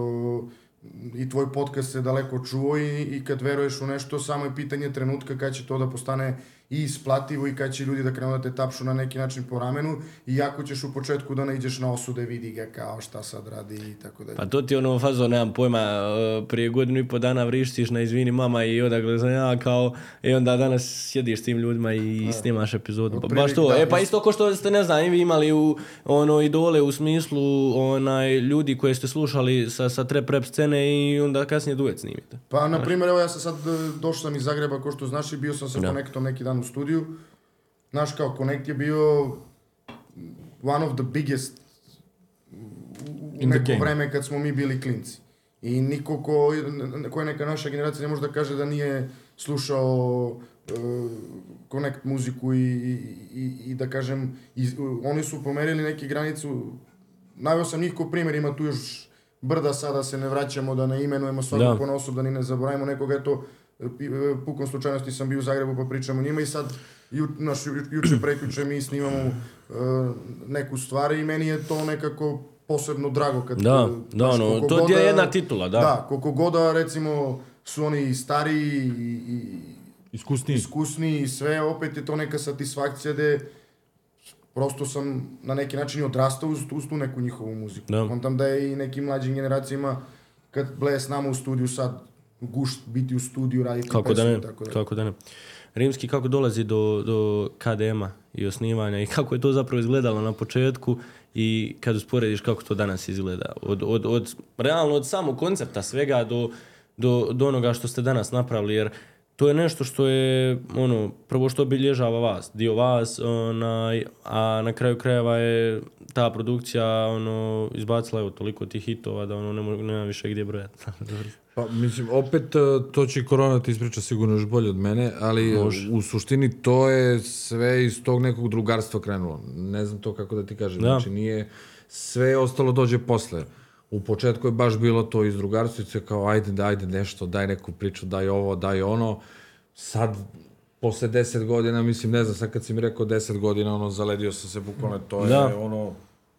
i tvoj podcast se daleko čuo i, i kad veruješ u nešto, samo je pitanje trenutka kad će to da postane i isplativo i kad će ljudi da krenu da te tapšu na neki način po ramenu i jako ćeš u početku da naiđeš na osude, vidi ga kao šta sad radi i tako dalje. Pa to ti ono fazo, nemam pojma, e, prije godinu i po dana vrištiš na izvini mama i odakle sam ja kao, i onda danas sjediš s tim ljudima i snimaš epizodu. Pa, baš to, da, e pa isto ko što ste, ne znam, i vi imali u, ono, idole u smislu onaj, ljudi koje ste slušali sa, sa trap rap scene i onda kasnije duet snimite. Pa, na primjer, evo ja sam sad, e, došao sam iz Zagreba, ko što znaš, i bio sam sa Connectom neki dan u studiju. Znaš, kao Connect je bio one of the biggest u neko vreme kad smo mi bili klinci. I niko ko, ko je neka naša generacija ne može da kaže da nije slušao uh, Connect muziku i, i, i, da kažem, i, oni su pomerili neke granicu, naveo sam njih ko primjer, ima tu još brda sada se ne vraćamo da ne imenujemo svakog Da. da. osob, da ni ne zaboravimo nekoga, eto, pukom slučajnosti sam bio u Zagrebu pa pričamo o njima i sad ju, naš, ju, juče prekjuče mi snimamo e, neku stvar i meni je to nekako posebno drago kad Da, e, da, koliko to god ti je jedna titula, da. Da, koliko god da recimo su oni stariji i, i Iskusniji. iskusniji i sve, opet je to neka satisfakcija da prosto sam na neki način i odrastao uz, uz tu neku njihovu muziku. Da. Kontam da je i nekim mlađim generacijama kad bleje s nama u studiju sad gušt biti u studiju, raditi Kako da pesmu, ne, tako da. kako da ne. Rimski kako dolazi do, do KDM-a i osnivanja i kako je to zapravo izgledalo na početku i kad usporediš kako to danas izgleda. Od, od, od, realno od samog koncepta svega do, do, do onoga što ste danas napravili jer to je nešto što je ono prvo što obilježava vas, dio vas, onaj, a na kraju krajeva je ta produkcija ono izbacila evo toliko tih hitova da ono nema, nema više gdje brojati. Pa, mislim, opet, e, to će korona ti ispriča sigurno još bolje od mene, ali e, u suštini to je sve iz tog nekog drugarstva krenulo. Ne znam to kako da ti kažem. Da. Znači, nije, sve ostalo dođe posle. U početku je baš bilo to iz drugarstva, kao ajde, da, ajde nešto, daj neku priču, daj ovo, daj ono. Sad, posle 10 godina, mislim, ne znam, sad kad si mi rekao 10 godina, ono, zaledio sam se bukvalno, to je Da. ono,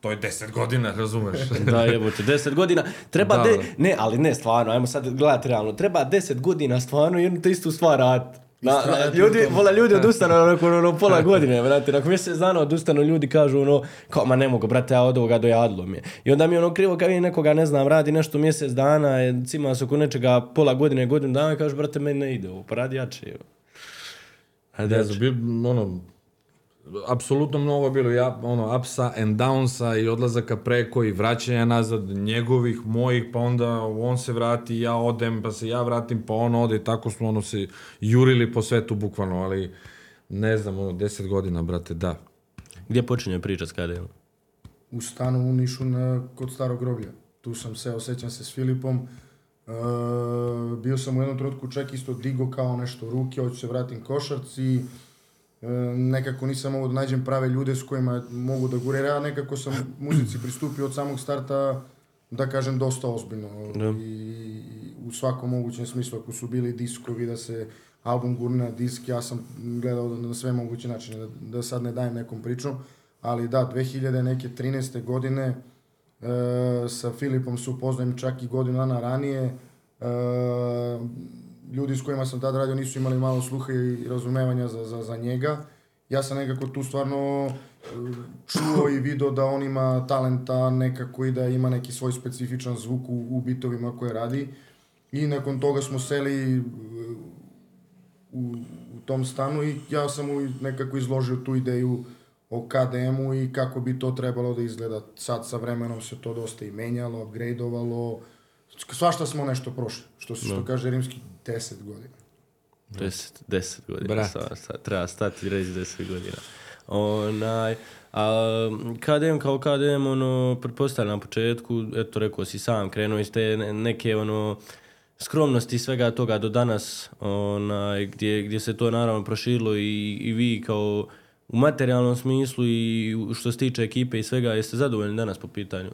to je 10 godina, razumeš? Da, jebote, 10 godina. Treba Da, de, ne, ali ne stvarno, ajmo sad gledati realno. Treba 10 godina stvarno jednu te istu stvar raditi. Na, na, ljudi, vola ljudi odustanu nakon ono, pola godine, brate. Nakon mjesec dana odustanu ljudi kažu ono, kao, ma ne mogu, brate, ja od ovoga dojadilo mi je. I onda mi je ono krivo kad vidim nekoga, ne znam, radi nešto mjesec dana, je, cima se oko nečega pola godine, godinu dana, i kaže, brate, meni ne ide ovo, pa radi jače. znam, bi, ono, apsolutno mnogo bilo ja, ono, upsa and downsa i odlazaka preko i vraćanja nazad njegovih, mojih, pa onda on se vrati, ja odem, pa se ja vratim, pa on ode i tako smo ono se jurili po svetu bukvalno, ali ne znam, ono, deset godina, brate, da. Gdje počinje priča s KDM? u stanu u Nišu na, kod starog groblja. Tu sam se, osjećam se s Filipom. E, bio sam u jednom trenutku čak isto digo kao nešto ruke, hoću se vratim košarci. E, nekako nisam mogao da nađem prave ljude s kojima mogu da gure. Ja nekako sam muzici pristupio od samog starta, da kažem, dosta ozbiljno. Da. I u svakom mogućem smislu, ako su bili diskovi, da se album gurne na disk, ja sam gledao da, na sve moguće načine, da, da sad ne dajem nekom pričom ali da, 2000 neke 13. godine e, sa Filipom se upoznajem čak i godinu dana ranije. E, ljudi s kojima sam tad radio nisu imali malo sluha i razumevanja za, za, za njega. Ja sam nekako tu stvarno e, čuo i video da on ima talenta nekako i da ima neki svoj specifičan zvuk u, u bitovima koje radi. I nakon toga smo seli e, u, u tom stanu i ja sam mu nekako izložio tu ideju o KDM-u i kako bi to trebalo da izgleda. Sad sa vremenom se to dosta i menjalo, upgradeovalo, svašta smo nešto prošli, što se što kaže rimski 10 godina. 10, 10 godina. Brat. Sa, sa, treba stati i reći 10 godina. Onaj, a KDM kao KDM, ono, pretpostavljam na početku, eto, rekao si sam, krenuo iz te ne- neke, ono, skromnosti svega toga do danas, onaj, gdje, gdje se to naravno proširilo i, i vi kao u materijalnom smislu i što se tiče ekipe i svega, jeste zadovoljni danas po pitanju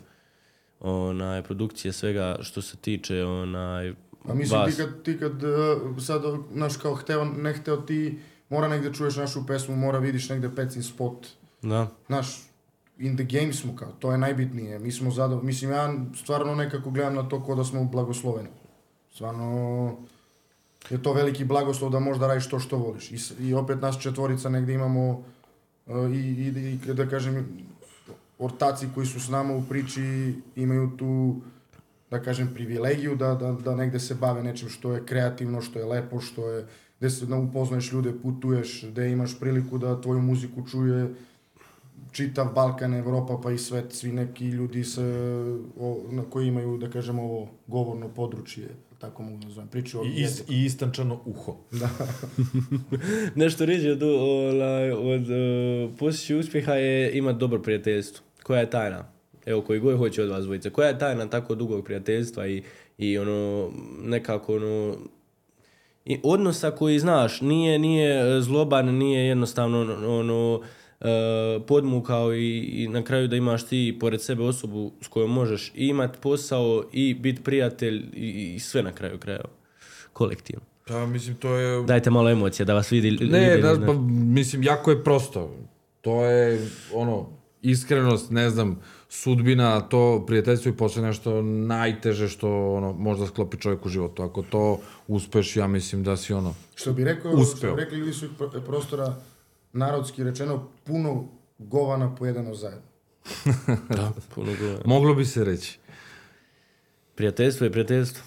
onaj, produkcije svega što se tiče onaj, A mislim, vas? ti kad, ti kad uh, sad, znaš, kao hteo, ne hteo ti, mora negde čuješ našu pesmu, mora vidiš negde pecin spot, Da, znaš, in the game smo kao, to je najbitnije, mi smo zadovoljni, mislim, ja stvarno nekako gledam na to kao da smo blagosloveni. Stvarno, je to veliki blagoslov da možda radiš to što voliš. I, i opet nas četvorica negde imamo uh, i, i, i da kažem, ortaci koji su s nama u priči imaju tu da kažem, privilegiju da, da, da negde se bave nečim što je kreativno, što je lepo, što je, gde se da upoznaješ ljude, putuješ, gde imaš priliku da tvoju muziku čuje čitav Balkan, Evropa, pa i svet, svi neki ljudi sa, o, na koji imaju, da kažem, ovo govorno područje, tako mogu da nazovem, priču o I, is, i istančano uho. Nešto reći od, od uh, postići uspjeha je imati dobro prijateljstvo. Koja je tajna? Evo, koji god hoće od vas dvojice. Koja je tajna tako dugog prijateljstva i, i ono, nekako ono, i odnosa koji znaš, nije, nije e, zloban, nije jednostavno ono, e, podmukao i, i na kraju da imaš ti pored sebe osobu s kojom možeš i imat posao i biti prijatelj i, i sve na kraju krajeva. Kolektivno. Pa, mislim, to je... Dajte malo emocije da vas vidi. Ne, da, znaš. pa, mislim, jako je prosto. To je, ono, iskrenost, ne znam, sudbina, to prijateljstvo i posle nešto najteže što, ono, možda sklopi čovjek u životu. Ako to uspeš, ja mislim da si, ono, Što bi rekao, Uspeo. što bi rekli ljudi su prostora, narodski rečeno, puno govana pojedano zajedno. Da, puno govora. moglo bi se reći. Prijateljstvo je prijateljstvo.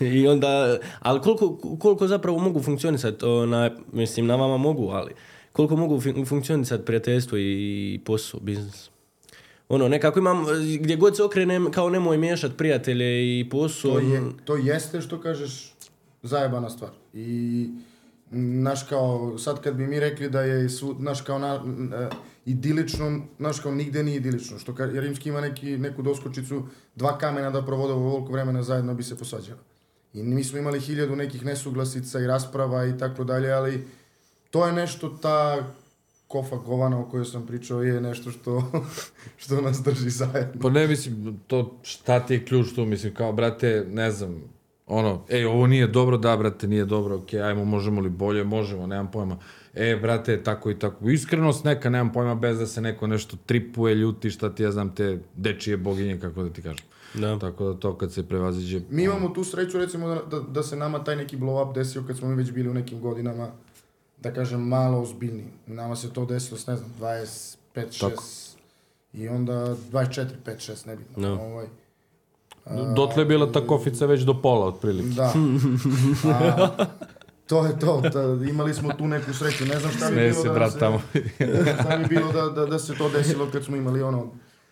I onda, ali koliko, koliko zapravo mogu funkcionisati, ona, mislim na vama mogu, ali koliko mogu fun- funkcionisati prijateljstvo i posao, biznis? Ono, nekako imam, gdje god se okrenem, kao nemoj miješati prijatelje i posao. To, je, to jeste što kažeš zajebana stvar. I naš kao, sad kad bi mi rekli da je svu, naš kao na, e, idilično, naš kao nigde nije idilično. Što ka, Rimski ima neki, neku doskočicu, dva kamena da provode ovoliko vremena zajedno bi se posađali. I mi smo imali hiljadu nekih nesuglasica i rasprava i tako dalje, ali to je nešto, ta kofa govana o kojoj sam pričao je nešto što, što nas drži zajedno. Pa ne, mislim, to šta ti je ključ tu, mislim, kao, brate, ne znam, ono, ej, ovo nije dobro, da, brate, nije dobro, okej, ajmo, možemo li bolje, možemo, nemam pojma. E, brate, tako i tako. Iskrenost neka, nemam pojma, bez da se neko nešto tripuje, ljuti, šta ti ja znam, te dečije boginje, kako da ti kažem. Da. Tako da to kad se prevaziđe... Mi imamo tu sreću recimo da, da, da se nama taj neki blow up desio kad smo mi već bili u nekim godinama, da kažem, malo ozbiljniji. Nama se to desilo s, ne znam, 25, 6 Tako. i onda 24, 5, 6, nebitno. Da. Ovaj, Dotle je bila ta kofica već do pola, otprilike. da. A, To je to, da, imali smo tu neku sreću, ne znam šta bi Smeje bilo se da brat se, tamo. šta bi bilo da, da, da se to desilo kad smo imali ono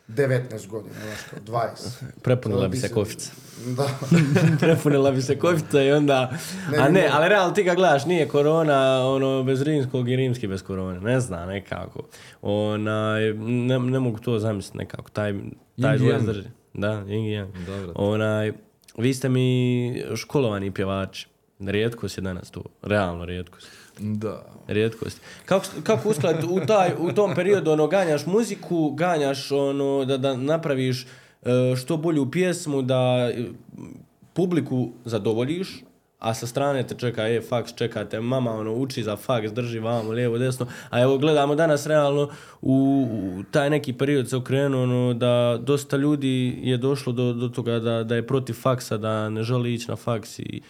19 godina, znaš, kao 20. Prepunila bi se kofica. Da. Prepunila bi se kofica i onda... Ne a ne, mogao. ali realno ti ga gledaš, nije korona ono, bez rimskog i rimski bez korone. Ne znam, nekako. Onaj, ne, ne mogu to zamisliti nekako. Taj, taj Yin dvoje yang. zdrži. Da, yin i yang. Dobro. Onaj, vi ste mi školovani pjevači. Rijetkost je danas tu. Realno rijetkost. Da. Rijetkost. Kako, kako uskladiti u, taj, u tom periodu ono, ganjaš muziku, ganjaš ono, da, da napraviš što bolju pjesmu, da e, publiku zadovoljiš, a sa strane te čeka, e, faks, čekate, mama, ono, uči za faks, drži vamo, lijevo, desno, a evo, gledamo danas realno, u, u taj neki period se okrenuo, ono, da dosta ljudi je došlo do, do toga da, da je protiv faksa, da ne želi ići na faks i,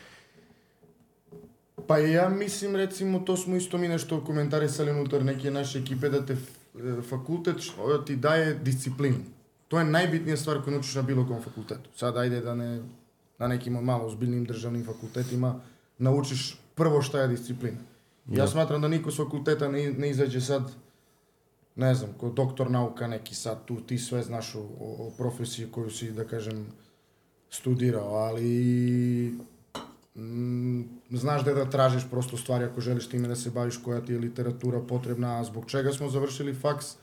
Pa ja mislim, recimo, to smo isto mi nešto komentarisali unutar neke naše ekipe, da te f- fakultet ti daje disciplinu. To je najbitnija stvar koju naučiš na bilo kom fakultetu. Sad ajde da ne, na nekim malo ozbiljnim državnim fakultetima naučiš prvo šta je disciplina. Ja smatram da niko s fakulteta ne, ne izađe sad, ne znam, ko doktor nauka neki sad, tu ti sve znaš o, o, profesiji koju si, da kažem, studirao, ali mm, znaš da da tražiš prosto stvari ako želiš time da se baviš, koja ti je literatura potrebna, zbog čega smo završili faks.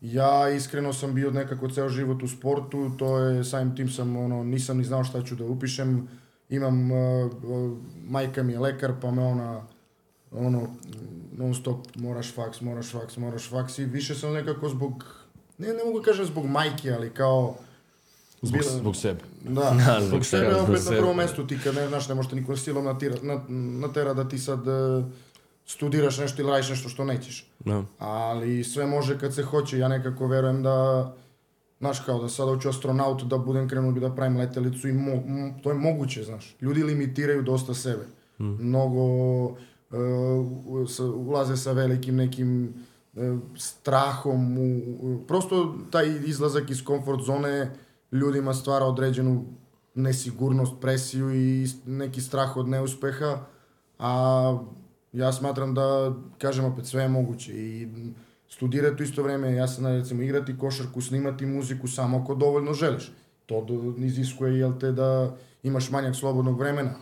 Ja iskreno sam bio nekako ceo život u sportu, to je samim tim sam ono nisam ni znao šta ću da upišem. Imam uh, uh, majka mi je lekar, pa me ona ono non stop moraš faks, moraš faks, moraš faks i više sam nekako zbog ne ne mogu da kažem zbog majke, ali kao Zbog, bila- zbog sebe. da, Da, zbog zbog sebe, sebe, opet zbog na prvom mestu ti kad ne znaš, ne možete niko silom natira, na, natera da ti sad e, studiraš nešto ili radiš nešto što nećeš. no. Ali sve može kad se hoće, ja nekako verujem da, znaš kao da sad hoću astronaut da budem krenuo bi da pravim letelicu i mo, m- to je moguće, znaš. Ljudi limitiraju dosta sebe. Mnogo e, u- sa- ulaze sa velikim nekim e, strahom, u, u- prosto taj izlazak iz komfort zone ljudima stvara određenu nesigurnost, presiju i neki strah od neuspeha, a ja smatram da, kažem opet, sve je moguće i studirati u isto vreme, ja sam recimo igrati košarku, snimati muziku samo ako dovoljno želiš. To do, iziskuje, jel te, da imaš manjak slobodnog vremena.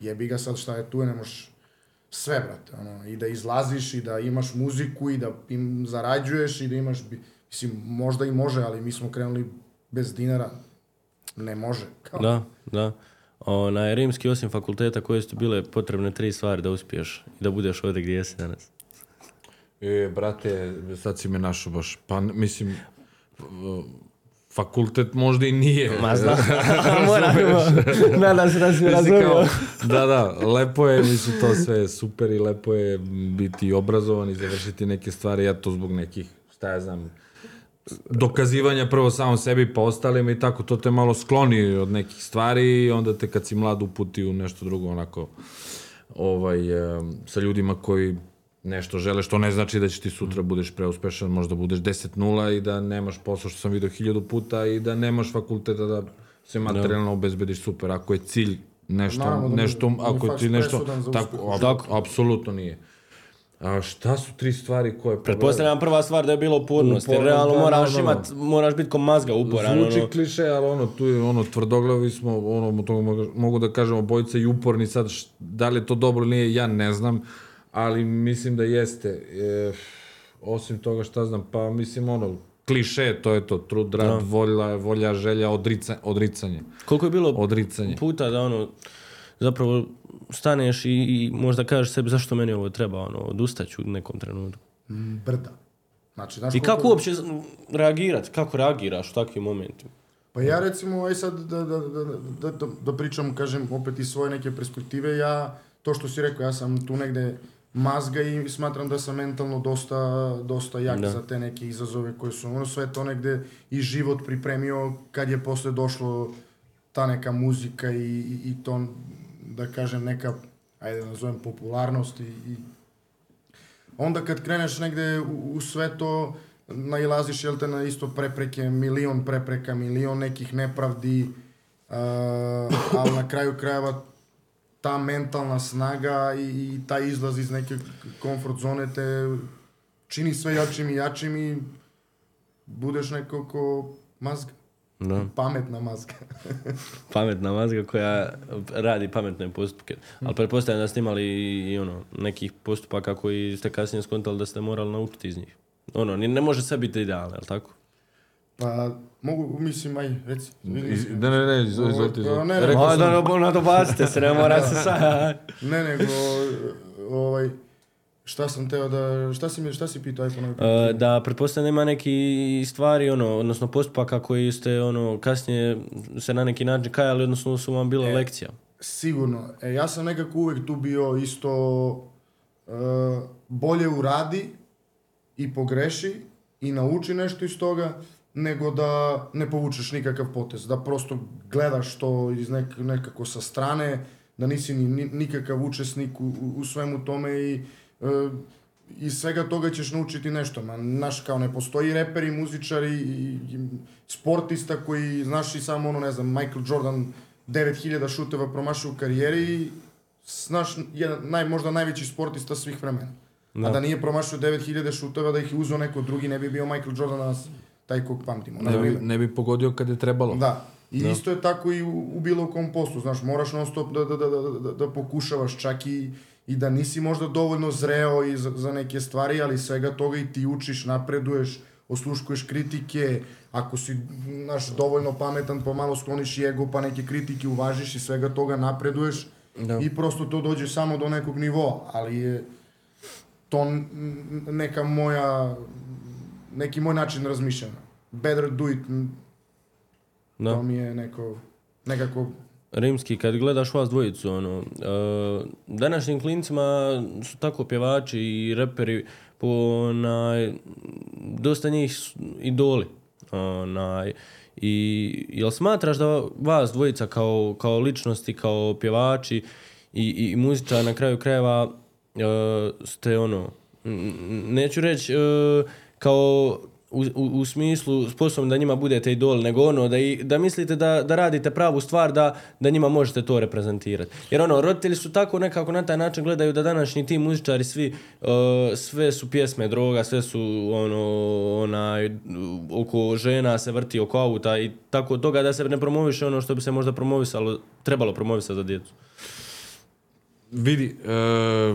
Jebi ga sad šta je tu, ne možeš sve, brate, ono, i da izlaziš, i da imaš muziku, i da im zarađuješ, i da imaš, mislim, možda i može, ali mi smo krenuli bez dinara, ne može. Kao, Da, da. Onaj, rimski osim fakulteta koje su bile potrebne tri stvari da uspiješ i da budeš ovdje gdje jesi danas. E, brate, sad si me našao baš. Pa, mislim, fakultet možda i nije. Ma znam, moram, nadam se da si razumio. da, da, lepo je, mislim, to sve je super i lepo je biti obrazovan i završiti neke stvari, ja to zbog nekih, šta ja znam, dokazivanja prvo samom sebi pa ostalima i tako, to te malo skloni od nekih stvari i onda te kad si mlad uputi u nešto drugo onako ovaj, sa ljudima koji nešto žele, što ne znači da će ti sutra budeš preuspešan, možda budeš 10-0 i da nemaš posao što sam vidio hiljadu puta i da nemaš fakulteta da se materijalno obezbediš super. Ako je cilj nešto, Naravno da nešto ako je ti nešto, tako, ap- apsolutno nije. A šta su tri stvari koje... Pretpostavljam prva stvar da je bilo upornost, jer Uporno, realno da, moraš da, da. imat, moraš biti ko mazga uporan. Zvuči ono. kliše, ali ono, tu je ono, tvrdoglavi smo, ono, to mogu, da kažem obojica i uporni sad, š- da li je to dobro ili nije, ja ne znam, ali mislim da jeste. E, osim toga šta znam, pa mislim ono, kliše, to je to, trud, rad, volja, volja, želja, odrica, odricanje. Koliko je bilo Odricanje. puta da ono, zapravo staneš i, i možda kažeš sebi zašto meni ovo treba, ono, odustaću u nekom trenutku. brda. Znači, znaš I koliko- kako uopće reagirati, kako reagiraš u takvim momentima? Pa ja recimo, aj sad da, da, da, da, da, da pričam, kažem, opet iz svoje neke perspektive, ja, to što si rekao, ja sam tu negde mazga i smatram da sam mentalno dosta, dosta jak Da. za te neke izazove koje su, ono sve to negde i život pripremio kad je posle došlo ta neka muzika i, i, i to, da kažem, neka, ajde da nazovem, popularnost i, i onda kad kreneš negde u, u sve to, nailaziš, jel te, na isto prepreke, milion prepreka, milion nekih nepravdi, uh, ali na kraju krajeva ta mentalna snaga i, i taj izlaz iz neke komfort zone te čini sve jačim i jačim i budeš neko ko mazga. Da. Pametna mazga. Pametna mazga koja radi pametne postupke. Ali pretpostavljam da ste imali i, ono, nekih postupaka koji ste kasnije skontali da ste morali naučiti iz njih. Ono, ne može sve biti idealno, jel tako? Pa mogu, mislim, aj, reci. Ne, ne, ne, izvolite, izvolite. Ne, ne, Rekao Ma, sam- da, da, nadobacite se, ne mora se sad. Ne, nego, ovaj, šta sam teo da, šta si mi, šta si pitao, aj? Uh, da pretpostavljam da ima neki stvari, ono, odnosno postupaka koji ste ono, kasnije se na neki način kajali, odnosno su vam bila lekcija. Sigurno. E, ja sam nekako uvek tu bio isto e, bolje uradi i pogreši i nauči nešto iz toga, nego da ne povučeš nikakav potez. Da prosto gledaš to iz nek, nekako sa strane, da nisi ni, ni- nikakav učesnik u, u, svemu tome i e, iz svega toga ćeš naučiti nešto. Ma, znaš, kao ne postoji reper i muzičar i, i, sportista koji, znaš i samo ono, ne znam, Michael Jordan 9000 šuteva promašio u karijeri i znaš, jedan, naj, možda najveći sportista svih vremena. Da. A da nije promašio 9000 šuteva, da ih je uzeo neko drugi, ne bi bio Michael Jordan danas taj kog pamtimo. Ne bi, ne bi pogodio kad je trebalo. Da. I isto je tako i u, u bilo kom poslu, znaš, moraš non stop da, da, da, da, da, da pokušavaš čak i, i da nisi možda dovoljno zreo i za, za neke stvari, ali svega toga i ti učiš, napreduješ, osluškuješ kritike, ako si, znaš, dovoljno pametan, pa malo skloniš i ego, pa neke kritike uvažiš i svega toga napreduješ Da. i prosto to dođe samo do nekog nivoa, ali je to neka moja, neki moj način razmišljanja. Better do it, Da. to mi je neko, nekako, Rimski, kad gledaš vas dvojicu, ono, uh, današnjim klincima su tako pjevači i reperi po onaj, dosta njih su idoli. Onaj, I jel smatraš da vas dvojica kao, kao ličnosti, kao pjevači i, i muzičar na kraju krajeva uh, ste ono, neću reći uh, kao u, u, u smislu sposobni da njima budete idol, nego ono da, i, da mislite da, da radite pravu stvar da, da njima možete to reprezentirati. Jer ono, roditelji su tako nekako na taj način gledaju da današnji ti muzičari svi, uh, sve su pjesme droga, sve su ono, onaj, oko žena se vrti, oko auta i tako toga da se ne promoviše ono što bi se možda promovisalo, trebalo promovisati za djecu. Vidi, e,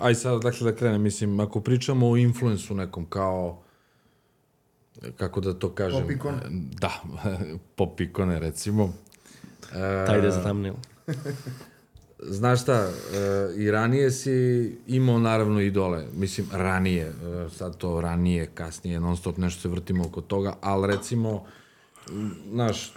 aj sad dakle da krenem, mislim, ako pričamo o influensu nekom kao, kako da to kažem? Pop ikone. Da, pop ikone recimo. E, Taj ide za thumbnail. Znaš šta, e, i ranije si imao naravno idole, mislim ranije, e, sad to ranije, kasnije, non stop nešto se vrtimo oko toga, ali recimo, znaš,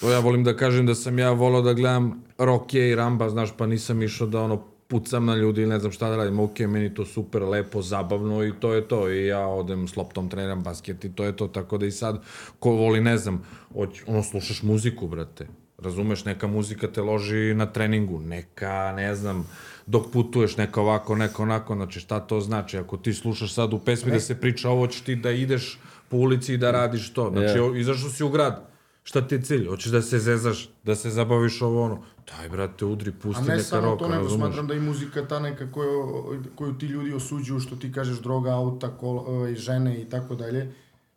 to ja volim da kažem da sam ja volao da gledam Rokije i Ramba, znaš, pa nisam išao da ono pucam na ljudi ili ne znam šta da radim, ok, meni to super, lepo, zabavno i to je to, i ja odem s loptom, treniram basket i to je to, tako da i sad, ko voli, ne znam, hoć, ono, slušaš muziku, brate, Razumeš, neka muzika te loži na treningu, neka, ne znam, dok putuješ, neka ovako, neka onako, znači šta to znači? Ako ti slušaš sad u pesmi da se priča ovo, ćeš ti da ideš po ulici i da radiš to. Znači, Yeah. izašao si u grad, šta ti je cilj? Hoćeš da se zezaš, da se zabaviš ovo ono? Daj, brate, udri, a pusti ne neka samo roka, to, nego razumeš? smatram da i muzika ta neka koju, koju ti ljudi osuđuju, što ti kažeš droga, auta, kol, ovaj, žene i tako dalje.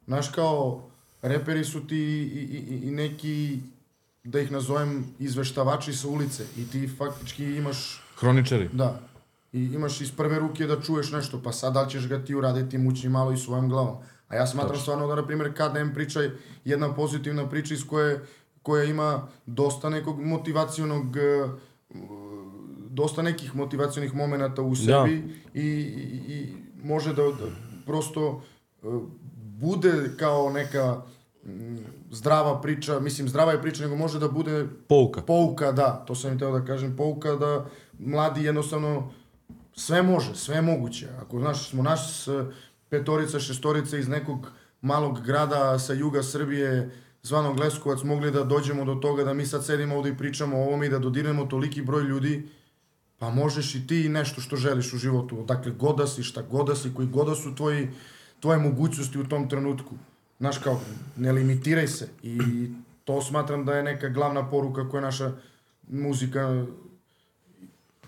Znaš, kao, reperi su ti i, i, i neki, da ih nazovem, izveštavači sa ulice i ti faktički imaš Hroničari. Da. I imaš iz prve ruke da čuješ nešto, pa sad da ćeš ga ti uraditi mući malo i svojom glavom. A ja smatram stvarno da, na primjer, KDM priča je jedna pozitivna priča iz koje, koja ima dosta nekog motivacionog e, dosta nekih motivacionih momenata u sebi i, i, i može da, da prosto e, bude kao neka zdrava priča, mislim zdrava je priča, nego može da bude Pouka. pouka, da, to sam im teo da kažem, pouka da mladi jednostavno sve može, sve je moguće. Ako, znaš, smo naš petorica, šestorica iz nekog malog grada sa juga Srbije, zvanog Leskovac, mogli da dođemo do toga da mi sad sedimo ovde i pričamo o ovome i da dodirnemo toliki broj ljudi, pa možeš i ti nešto što želiš u životu. Dakle, god da si, šta god da si, koji god da su tvoji, tvoje mogućnosti u tom trenutku. Znaš kao, ne limitiraj se. I to smatram da je neka glavna poruka koja naša muzika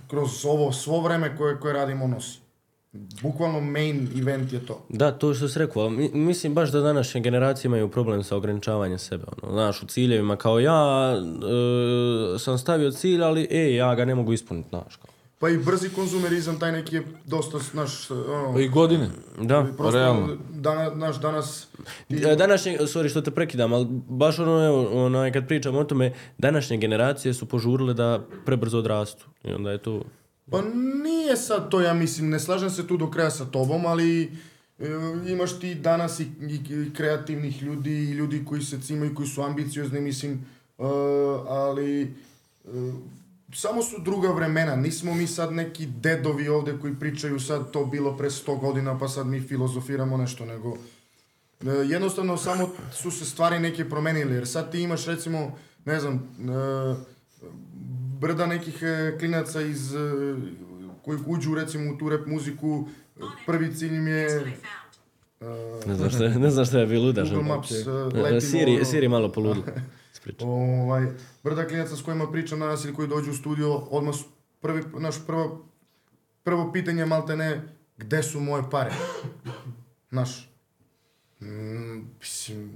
kroz ovo svo vreme koje, koje radimo nosi. Bukvalno main event je to. Da, to što si rekao, mislim baš da današnje generacije imaju problem sa ograničavanjem sebe. Ono, znaš, u ciljevima kao ja e, sam stavio cilj, ali e, ja ga ne mogu ispuniti, znaš. Kao. Pa i brzi konzumerizam, taj neki je dosta, naš, ono, Pa i godine. Da. prosto, realno. Dana, naš, danas, E, Današnje, sorry što te prekidam, ali baš ono, evo, onaj, kad pričam o tome, današnje generacije su požurile da prebrzo odrastu. I onda je to... pa nije sad to, ja mislim, ne slažem se tu do kraja sa tobom, ali e, imaš ti danas i, i, kreativnih ljudi, i ljudi koji se cimaju, koji su ambiciozni, mislim, e, ali e, samo su druga vremena, nismo mi sad neki dedovi ovde koji pričaju sad to bilo pre 100 godina pa sad mi filozofiramo nešto, nego e, jednostavno samo su se stvari neke promenile, jer sad ti imaš recimo, ne znam, e, brda nekih e, klinaca iz, e, koji uđu recimo u tu rap muziku, prvi cilj im je e, Ne znam šta, je- ne znam šta je bilo ludaš. Google Maps, letimo, Siri, ono. Siri malo poludilo. Ispričaj. Ovaj, brda klinaca s kojima pričam danas ili koji dođu u studio, odmah su prvi, naš prvo, prvo pitanje malte ne, gde su moje pare? Naš, mm, mislim,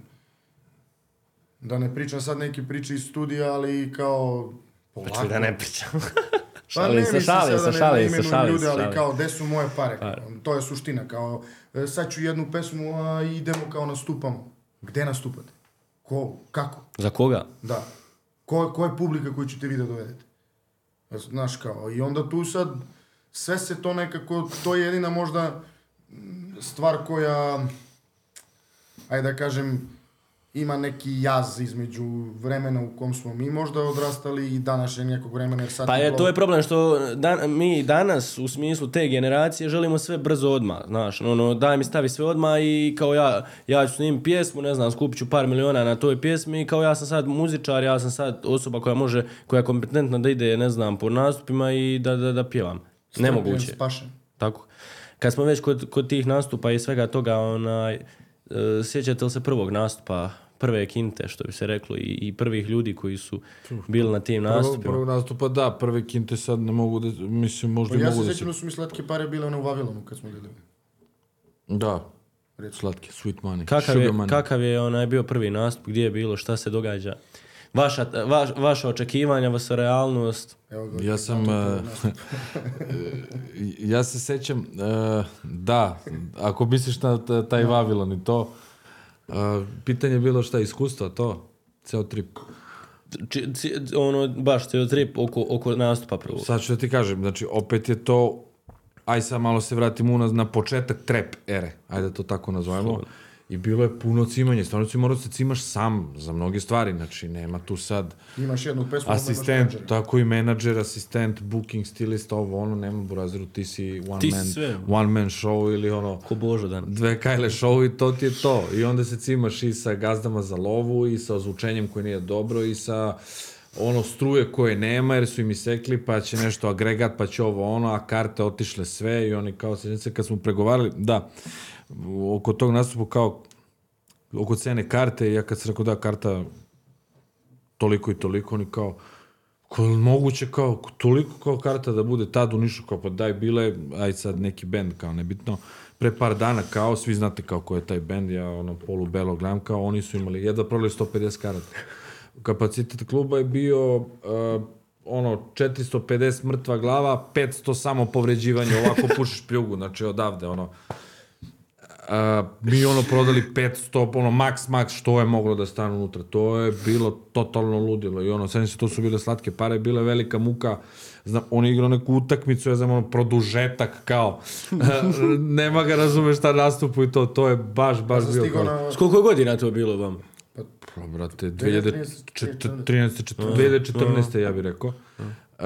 da ne pričam sad neke priče iz studija, ali kao, polako. Čuj da ne pričam. Pa šalim ne se, šalim se, da šalim se, šalim ljude, se. ali šalim kao, gde su moje pare? Pare. To je suština, kao, e, sad ću jednu pesmu, a idemo kao nastupamo. Gde nastupate? Ko, kako? Za koga? Da. Ko, ko je publika koju ćete vi da dovedete? Znaš kao, i onda tu sad sve se to nekako, to je jedina možda stvar koja, ajde da kažem, ima neki jaz između vremena u kom smo mi možda odrastali i današnjeg nekog vremena. Jer sad Pa je, to- je problem što dan, mi danas u smislu te generacije želimo sve brzo odmah, znaš, ono, daj mi stavi sve odmah i kao ja, ja ću snimiti pjesmu, ne znam, skupit ću par miliona na toj pjesmi i kao ja sam sad muzičar, ja sam sad osoba koja može, koja je kompetentna da ide, ne znam, po nastupima i da, da, da pjevam. Nemoguće. Spašen. Tako. Kad smo već kod, kod tih nastupa i svega toga, onaj, e, sjećate li se prvog nastupa, prve kinte, što bi se reklo, i, i prvih ljudi koji su bili na tim Prvo, nastupima? prvog nastupa, da, prve kinte sad ne mogu da, mislim, možda Pa i ja mogu se da sjećam da su mi slatke pare bile one u Vavilonu kad smo bili. Da, slatke, sweet money, Kakav sugar je, money. kakav je onaj bio prvi nastup, gdje je bilo, šta se događa? Vaša, vaš, vaša očekivanja, vaša realnost? Evo ga, Ja sam, eh, ja se sećam, eh, da, ako misliš na taj Vavilon i to, eh, pitanje je bilo šta, iskustva, to, ceo trip. Či, ci, ono, baš cijel trip oko, oko nastupa prvog. Sad ću da ti kažem, znači, opet je to, aj sad malo se vratimo unaz na početak trap ere, ajde da to tako nazovemo. I bilo je puno cimanja, stvarno si morao da se cimaš sam za mnoge stvari, znači nema tu sad Imaš jednu pesmu, imaš asistent, menadžera. tako i menadžer, asistent, booking, stilista, ovo ono, nema burazeru, ti si one, Ti man, sve. one man show ili ono, Ko Božo danas. dve kajle show i to ti je to. I onda se cimaš i sa gazdama za lovu i sa ozvučenjem koje nije dobro i sa ono struje koje nema jer su im isekli pa će nešto agregat pa će ovo ono, a karte otišle sve i oni kao se se kad smo pregovarali, da, oko tog nastupa kao oko cene karte, ja kad sam rekao da karta toliko i toliko, oni kao, kao moguće kao, toliko kao karta da bude tad u Nišu, kao pa daj bile, aj sad neki bend, kao nebitno, pre par dana kao, svi znate kao ko je taj bend, ja ono polu belo gledam, kao oni su imali, jedva prodali 150 karata. Kapacitet kluba je bio uh, ono 450 mrtva glava, 500 samo povređivanje, ovako pušiš pljugu, znači odavde, ono, Uh, mi ono prodali 500, ono max max što je moglo da stane unutra. To je bilo totalno ludilo i ono, sve se to su bile slatke pare, bila je velika muka. Znam, on je igrao neku utakmicu, ja znam, ono, produžetak kao. Nema ga razumeš šta nastupu i to, to je baš, baš sam bio kao... na... S koliko godina to bilo vam? Pa, brate, 2013, 2013, 2014, ja bih rekao. E,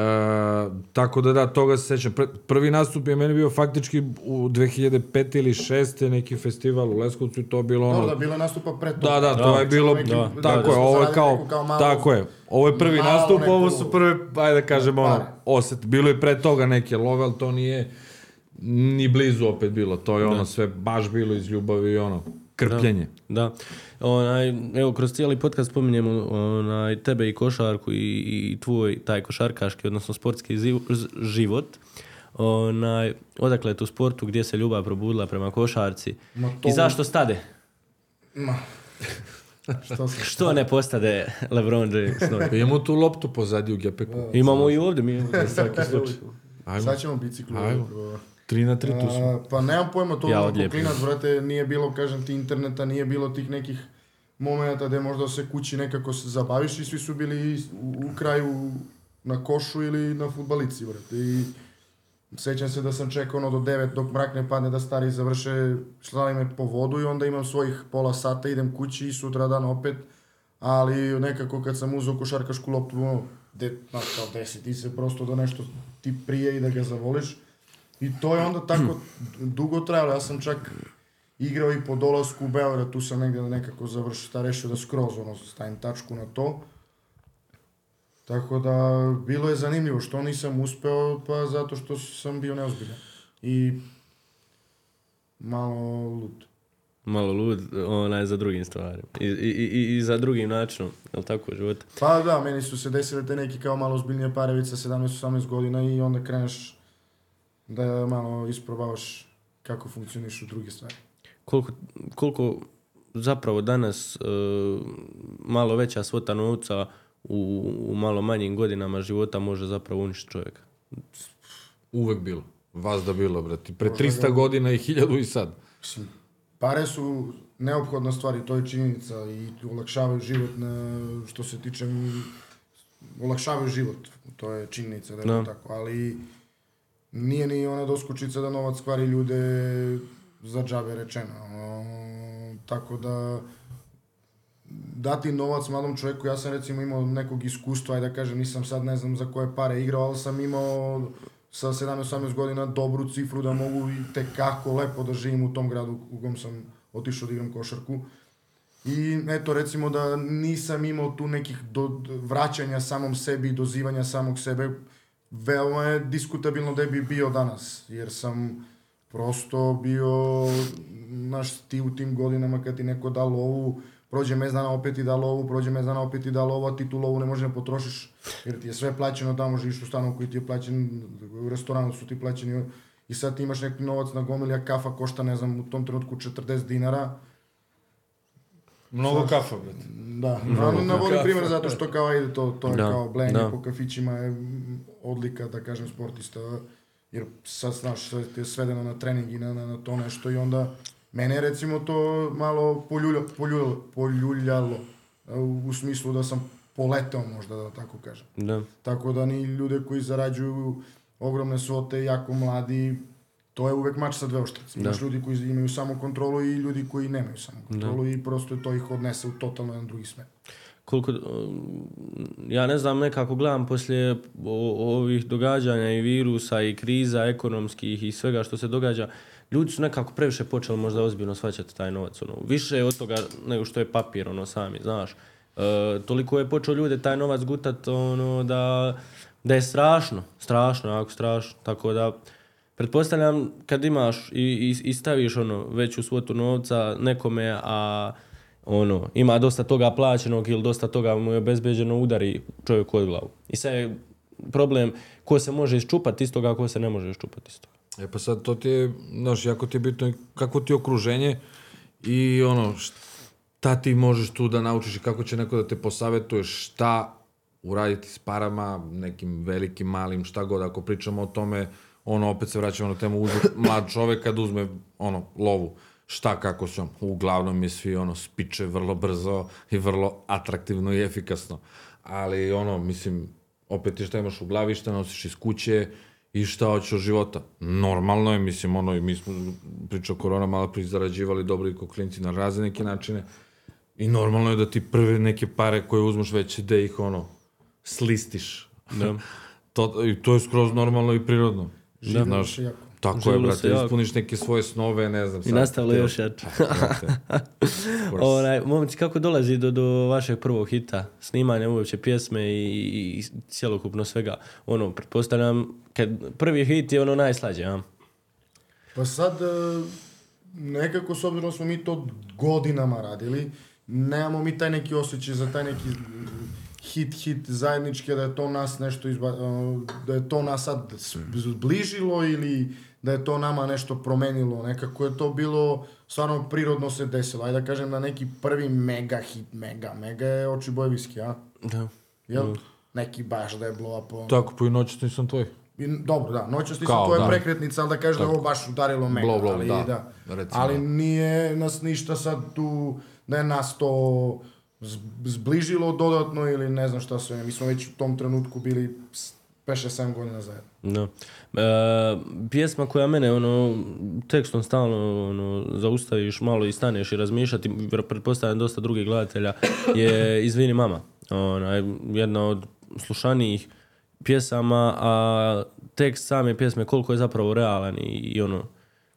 tako da da, toga se sećam. Pr- Prvi nastup je meni bio faktički u 2005 ili 6. neki festival u Leskovcu i to bilo ono... Dobro, da, bilo nastupa pre toga. Da, da, to je bilo, neki- da, da, tako da je, smo ovo je zaradili kao, kao malo- tako je, ovo je prvi nastup, ovo neku- su prve, ajde da kažemo, ono, oset, bilo je pre toga neke love, ali to nije ni blizu opet bilo, to je ono sve baš bilo iz ljubavi i ono, krpljenje. Da. Onaj, evo, kroz cijeli podcast spominjemo onaj, tebe i košarku i, i tvoj taj košarkaški, odnosno sportski ziv- život. Onaj, odakle je tu sportu, gdje se ljubav probudila prema košarci Ma to- i zašto stade? Ma. Što se... Što ne postade LeBron James? novi? Imamo tu loptu pozadi u gepeku. Imamo i ovdje, mi. Ajmo. Sad ćemo biciklu. Ajmo. Prvo. Tri na tri tu su. A, pa nemam pojma, to Ja odlijepim. klinac, brate, nije bilo, kažem ti, interneta, nije bilo tih nekih momenta gdje možda se kući nekako se zabaviš i svi su bili u, u kraju na košu ili na futbalici, brate. I sećam se da sam čekao ono do 9 dok mrak ne padne da stari završe, slali me po vodu i onda imam svojih pola sata, idem kući i sutra dan opet. Ali nekako kad sam uzeo košarkašku loptu, ono, de, znaš, kao desi ti se prosto da nešto ti prije i da ga zavoliš. I to je onda tako dugo trajalo. Ja sam čak igrao i po dolasku u Beograd, tu sam negdje nekako završio, šta rešio da skroz ono, stavim tačku na to. Tako da, bilo je zanimljivo što nisam uspeo, pa zato što sam bio neozbiljan. I malo lud. Malo lud, onaj, za drugim stvarima. I, i, i, i za drugim načinom, je tako, života? Pa da, meni su se desile te neki kao malo ozbiljnije parevice, 17-18 godina i onda kreneš da malo isprobavaš kako funkcioniš u druge stvari. koliko, koliko zapravo danas e, malo veća svota novca u, u malo manjim godinama života može zapravo uništiti čovjeka. Uvek bilo. Vas da bilo, brati. Pre 300 godina i 1000 i sad. Mislim, pare su neophodna stvar i to je činjenica i olakšavaju život na, što se tiče olakšavaju život, to je činjenica da je Da. to tako, ali nije ni ona doskočica da novac kvari ljude za džabe rečeno. Tako da dati novac mladom čovjeku, ja sam recimo imao nekog iskustva, aj da kažem, nisam sad ne znam za koje pare igrao, ali sam imao sa 17-18 godina dobru cifru da mogu i tekako lepo da živim u tom gradu u kom sam otišao da igram košarku. I eto recimo da nisam imao tu nekih do, vraćanja samom sebi i dozivanja samog sebe, veoma je diskutabilno da bi bio danas, jer sam prosto bio, naš ti u tim godinama kad ti neko da lovu, prođe mjesec dana opet ti da lovu, prođe mjesec dana opet ti da lovu, a ti tu lovu ne možeš da potrošiš, jer ti je sve plaćeno, tamo živiš u stanu koji ti je plaćen, u restoranu su ti plaćeni, i sad ti imaš neki novac na gomili, a kafa košta, ne znam, u tom trenutku 40 dinara, Mnogo kafa, brate. da, no, navodim primjer zato što kao ide to, to je Da, kao blenje da. po kafićima je odlika, da kažem, sportista, jer sad, znaš, sve je svedeno na trening i na, na, na to nešto i onda mene je recimo to malo poljulja, poljuljalo, poljuljalo u, u smislu da sam poletao možda, da tako kažem. Da. Tako da ni ljude koji zarađuju ogromne svote, jako mladi, to je uvek mač sa dve oštrice. Imaš ljudi koji imaju samo kontrolu i ljudi koji nemaju samo kontrolu i prosto to ih odnese u totalno jedan drugi smer. Koliko, um, ja ne znam, nekako gledam poslije ovih događanja i virusa i kriza ekonomskih i svega što se događa, ljudi su nekako previše počeli možda ozbiljno shvaćati taj novac. Ono. Više je od toga nego što je papir, ono, sami, znaš. E, toliko je počeo ljude taj novac gutat, ono, da, da je strašno, strašno, jako strašno. Tako da, pretpostavljam kad imaš i, i, i staviš ono veću svotu novca nekome, a ono, ima dosta toga plaćenog ili dosta toga mu je obezbeđeno udari čovjeku od glavu. I sad je problem ko se može iščupati iz toga, ko se ne može iščupati iz toga. E pa sad to ti je, znaš, jako ti je bitno kako ti je okruženje i ono, šta ti možeš tu da naučiš i kako će neko da te posavetuje, šta uraditi s parama, nekim velikim, malim, šta god, ako pričamo o tome, ono, opet se vraćamo na temu, uzme mlad čovek kad uzme, ono, lovu, šta, kako se on, uglavnom je svi, ono, spiče vrlo brzo i vrlo atraktivno i efikasno, ali, ono, mislim, opet ti šta imaš u glavi, šta nosiš iz kuće i šta hoćeš od života. Normalno je, mislim, ono, i mi smo, pričao korona, malo prije zarađivali dobro i ko klinci na razne neke načine i normalno je da ti prve neke pare koje uzmeš već da ih, ono, slistiš. Da. to, I to je skroz normalno i prirodno. Živjelo Znaš, jako. tako je, Živjelo brate, jako. ispuniš neke svoje snove, ne znam. I nastavilo još jače. Onaj, momci, kako dolazi do, do vašeg prvog hita, snimanja uopće pjesme i, i, cjelokupno svega? Ono, pretpostavljam, kad prvi hit je ono najslađe, a? Pa sad, e, nekako s obzirom smo mi to godinama radili, nemamo mi taj neki osjećaj za taj neki hit, hit zajednički, da je to nas nešto izba, da je to nas sad zbližilo ili da je to nama nešto promenilo. Nekako je to bilo, stvarno prirodno se desilo. Ajde da kažem na neki prvi mega hit, mega, mega je oči bojevijski, a? Da. Jel? Neki baš da je blow up. ono. Tako, po i noći nisam tvoj. I, dobro, da, noćas nisam Kao, tvoja da. prekretnica, ali da kažeš da je ovo baš udarilo mega. Blow, blow, ali, da, recimo. ali nije nas ništa sad tu, da je nas to zbližilo dodatno ili ne znam šta sve. Mi smo već u tom trenutku bili 5-6-7 godina zajedno. Da. E, pjesma koja mene ono tekstom stalno ono zaustaviš malo i staneš i razmišljati, pretpostavljam dosta drugih gledatelja je Izvini mama. Ona jedna od slušanijih pjesama, a tekst same pjesme koliko je zapravo realan i, i ono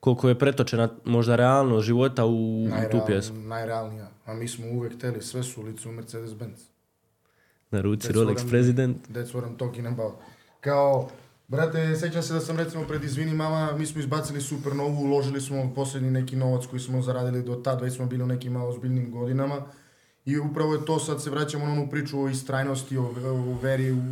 koliko je pretočena možda realnost života u, u tu pjesmu. Najrealnija. A mi smo uvek teli sve su ulicu u Mercedes-Benz. Na ruci That's Rolex President. That's what I'm talking about. Kao, brate, sećam se da sam recimo pred Izvini mama, mi smo izbacili Supernovu, uložili smo posljednji neki novac koji smo zaradili do tad, već smo bili u nekim malo ozbiljnim godinama. I upravo je to, sad se vraćamo na onu priču o istrajnosti, o, o veri u,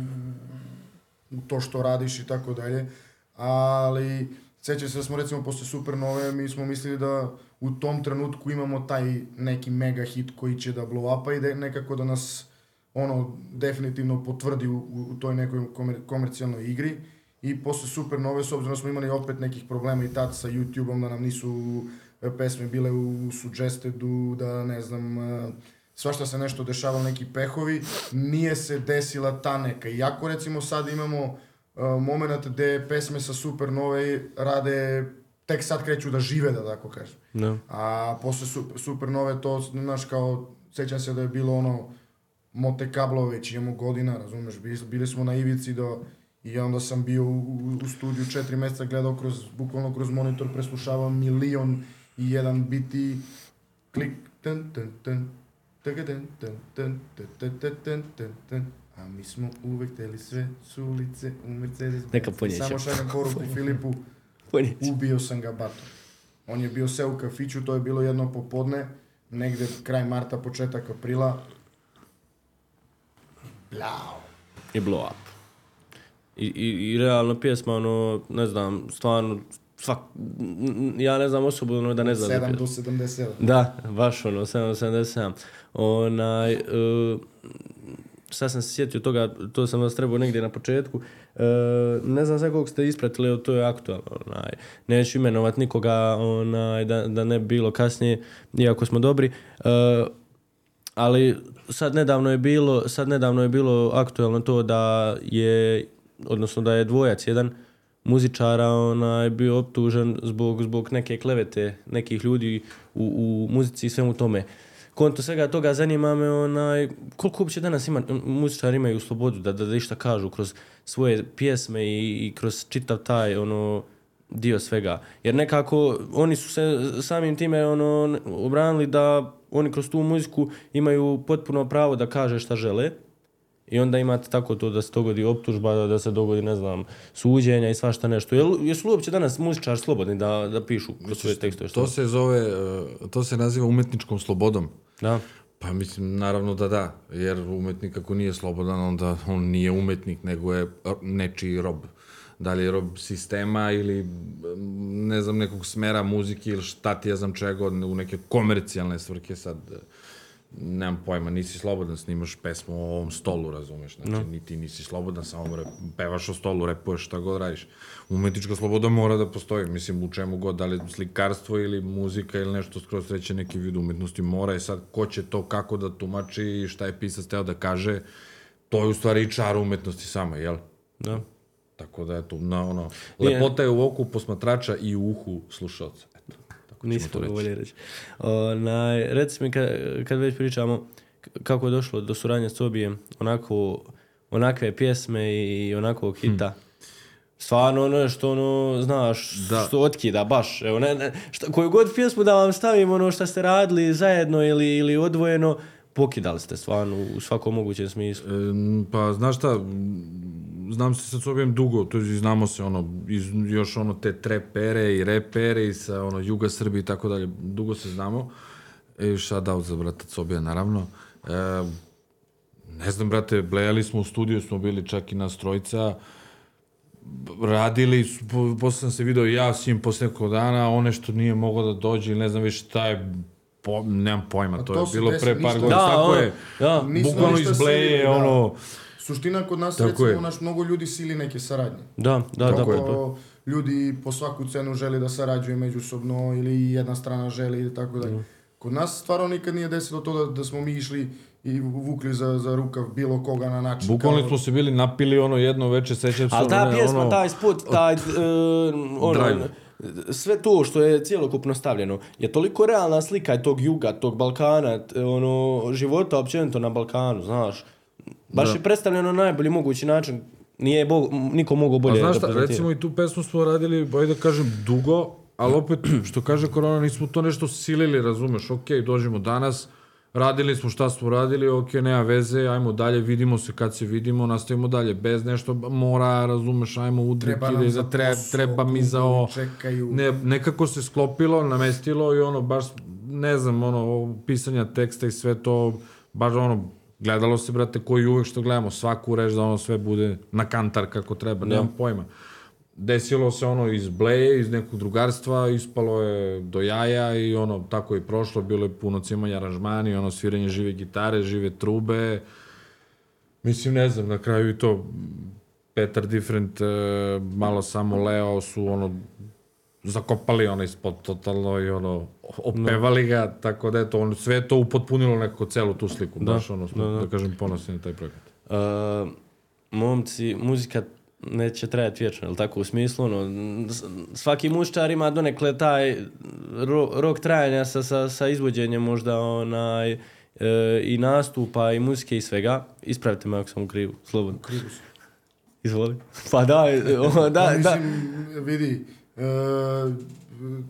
u to što radiš i tako dalje. Ali, sećam se da smo recimo posle Supernove, mi smo mislili da u tom trenutku imamo taj neki mega hit koji će da blow upa i da nekako da nas ono definitivno potvrdi u, u, toj nekoj komer, komercijalnoj igri i posle Supernove, s obzirom da smo imali opet nekih problema i tad sa YouTube-om, da nam nisu e, pesme bile u suggestedu, da ne znam, e, svašta se nešto dešavalo, neki pehovi, nije se desila ta neka. Iako recimo sad imamo uh, moment gde pesme sa Supernove rade, tek sad kreću da žive, da tako kažem. Da. A posle su, Supernove to, znaš, kao, sećam se da je bilo ono, Monte Carlo već imamo godina, razumeš, bili, smo na ivici do, i onda sam bio u, u, u studiju četiri meseca, gledao kroz, bukvalno kroz monitor, preslušavao milion i jedan biti, klik, ten, ten, ten, ten, ten, ten, ten, ten, ten, ten, ten, ten, a mi smo uvek teli sve su ulice u Mercedes. Neka ponjeće. Samo šaljem poruku Filipu, ubio sam ga batom. On je bio se u kafiću, to je bilo jedno popodne, negde kraj marta, početak aprila. Blau. i blow up. I, i, I realno pjesma, ono, ne znam, stvarno, svak, ja ne znam osobno da ne znam. za 7 pjesmu. do 77. Da, baš ono, 777. Onaj, uh, sad sam se sjetio toga, to sam vas trebao negdje na početku. Uh, ne znam za kog ste ispratili, evo, to je aktualno. Onaj. Neću imenovat nikoga onaj, da, da ne bi bilo kasnije, iako smo dobri. Uh, ali sad nedavno je bilo, sad nedavno je bilo aktualno to da je, odnosno da je dvojac jedan muzičara onaj bio optužen zbog, zbog neke klevete nekih ljudi u, u muzici i svemu tome. Konto svega toga zanima me onaj, koliko uopće danas ima, muzičari imaju slobodu da, da, da išta kažu kroz svoje pjesme i, i kroz čitav taj ono dio svega. Jer nekako oni su se samim time ono obranili da oni kroz tu muziku imaju potpuno pravo da kaže šta žele. I onda imate tako to da se dogodi optužba, da, da se dogodi, ne znam, suđenja i svašta nešto. Jel, jesu li uopće danas muzičari slobodni da, da pišu kroz svoje tekstove? Što? To se zove, e, to se naziva umetničkom slobodom. Da. Pa mislim, naravno da da, jer umetnik ako nije slobodan, onda on nije umetnik, nego je nečiji rob. Da li je rob sistema ili ne znam nekog smera muzike ili šta ti ja znam čega u neke komercijalne svrhe sad nemam pojma, nisi slobodan, snimaš pesmu o ovom stolu, razumeš, znači no. niti nisi slobodan, samo re, pevaš o stolu, repuješ šta god radiš. Umetnička sloboda mora da postoji, mislim u čemu god, da li slikarstvo ili muzika ili nešto skroz treće neki vid umetnosti mora i sad ko će to kako da tumači i šta je pisac teo da kaže, to je u stvari i čar umetnosti sama, jel? Da. Tako da eto, na ono, lepota je u oku posmatrača i u uhu slušalca. To to reći. bolje reći. Onaj, reci mi kad, kad već pričamo kako je došlo do suradnje s Tobijem, onako, onakve pjesme i onakvog hita. Stvarno ono što ono, znaš, Da. što otkida baš. Evo, ne, ne, šta, koju god pjesmu da vam stavim, ono što ste radili zajedno ili, ili odvojeno, pokidali ste stvarno u svakom mogućem smislu. Em, pa znaš šta, znam se sa Sobijem dugo, to je, znamo se ono, iz, još ono te trepere i repere i sa ono Juga Srbije i tako dalje, dugo se znamo. E, shout out za brata Sobija, naravno. E, ne znam, brate, blejali smo u studiju, smo bili čak i nas trojica, radili, po- posle sam se video ja s njim posle nekog dana, on nešto nije mogao da dođe ili ne znam više šta je, po, nemam pojma, to, to je bilo pre par godina, Da, tako je, da. Bukvalno ništa iz bleje, silili, da. ono, Suština kod nas, Tako recimo, je. naš mnogo ljudi sili neke saradnje. Da, da, da, Kako pa to. ljudi po svaku cenu želi da sarađuje međusobno ili jedna strana želi i tako Mm. dalje. Kod nas stvarno nikad nije desilo to da, da smo mi išli i vukli za, za rukav bilo koga na način. Bukvalno kao- smo se bili napili ono jedno veče, sećam se Ali ta ono, pjesma, ono, taj spot, taj, uh, ono, Drive. sve to što je cijelokupno stavljeno je toliko realna slika tog juga, tog Balkana, ono, života općenito na Balkanu, znaš. Baš Da. je predstavljeno na najbolji mogući način. Nije bo, niko mogao bolje znaš da šta, recimo i tu pesmu smo radili, ajde da kažem, dugo, ali opet, što kaže Korona, nismo to nešto silili, razumeš, ok, dođemo danas, radili smo šta smo radili, ok, nema veze, ajmo dalje, vidimo se kad se vidimo, nastavimo dalje, bez nešto mora, razumeš, ajmo udriti, Treba nam za treba, posao, treba mi za ovo. čekaju. Ne, nekako se sklopilo, namestilo i ono, baš, ne znam, ono, pisanja teksta i sve to, baš ono, gledalo se, brate, koji uvek što gledamo, svaku reč da ono sve bude na kantar kako treba, nemam pojma. Desilo se ono iz bleje, iz nekog drugarstva, ispalo je do jaja i ono, tako je prošlo, bilo je puno cimanja aranžmani, ono, sviranje žive gitare, žive trube, Mislim, ne znam, na kraju i to Petar Different, e, malo samo Leo su ono zakopali onaj spot totalno i ono opevali ga, tako da eto, on, sve je to upotpunilo nekako celu tu sliku, da, baš ono, smo, da, kažem, ponosni na taj projekat. Uh, momci, muzika neće trajati vječno, jel tako u smislu, ono, svaki muščar ima donekle taj ro, rok trajanja sa, sa, sa izvođenjem možda onaj, e, i nastupa i muzike i svega. Ispravite me ako sam u krivu, slobodno. Krivo si. Izvoli. Pa da, o, da, Pa da. mislim, vidi, e,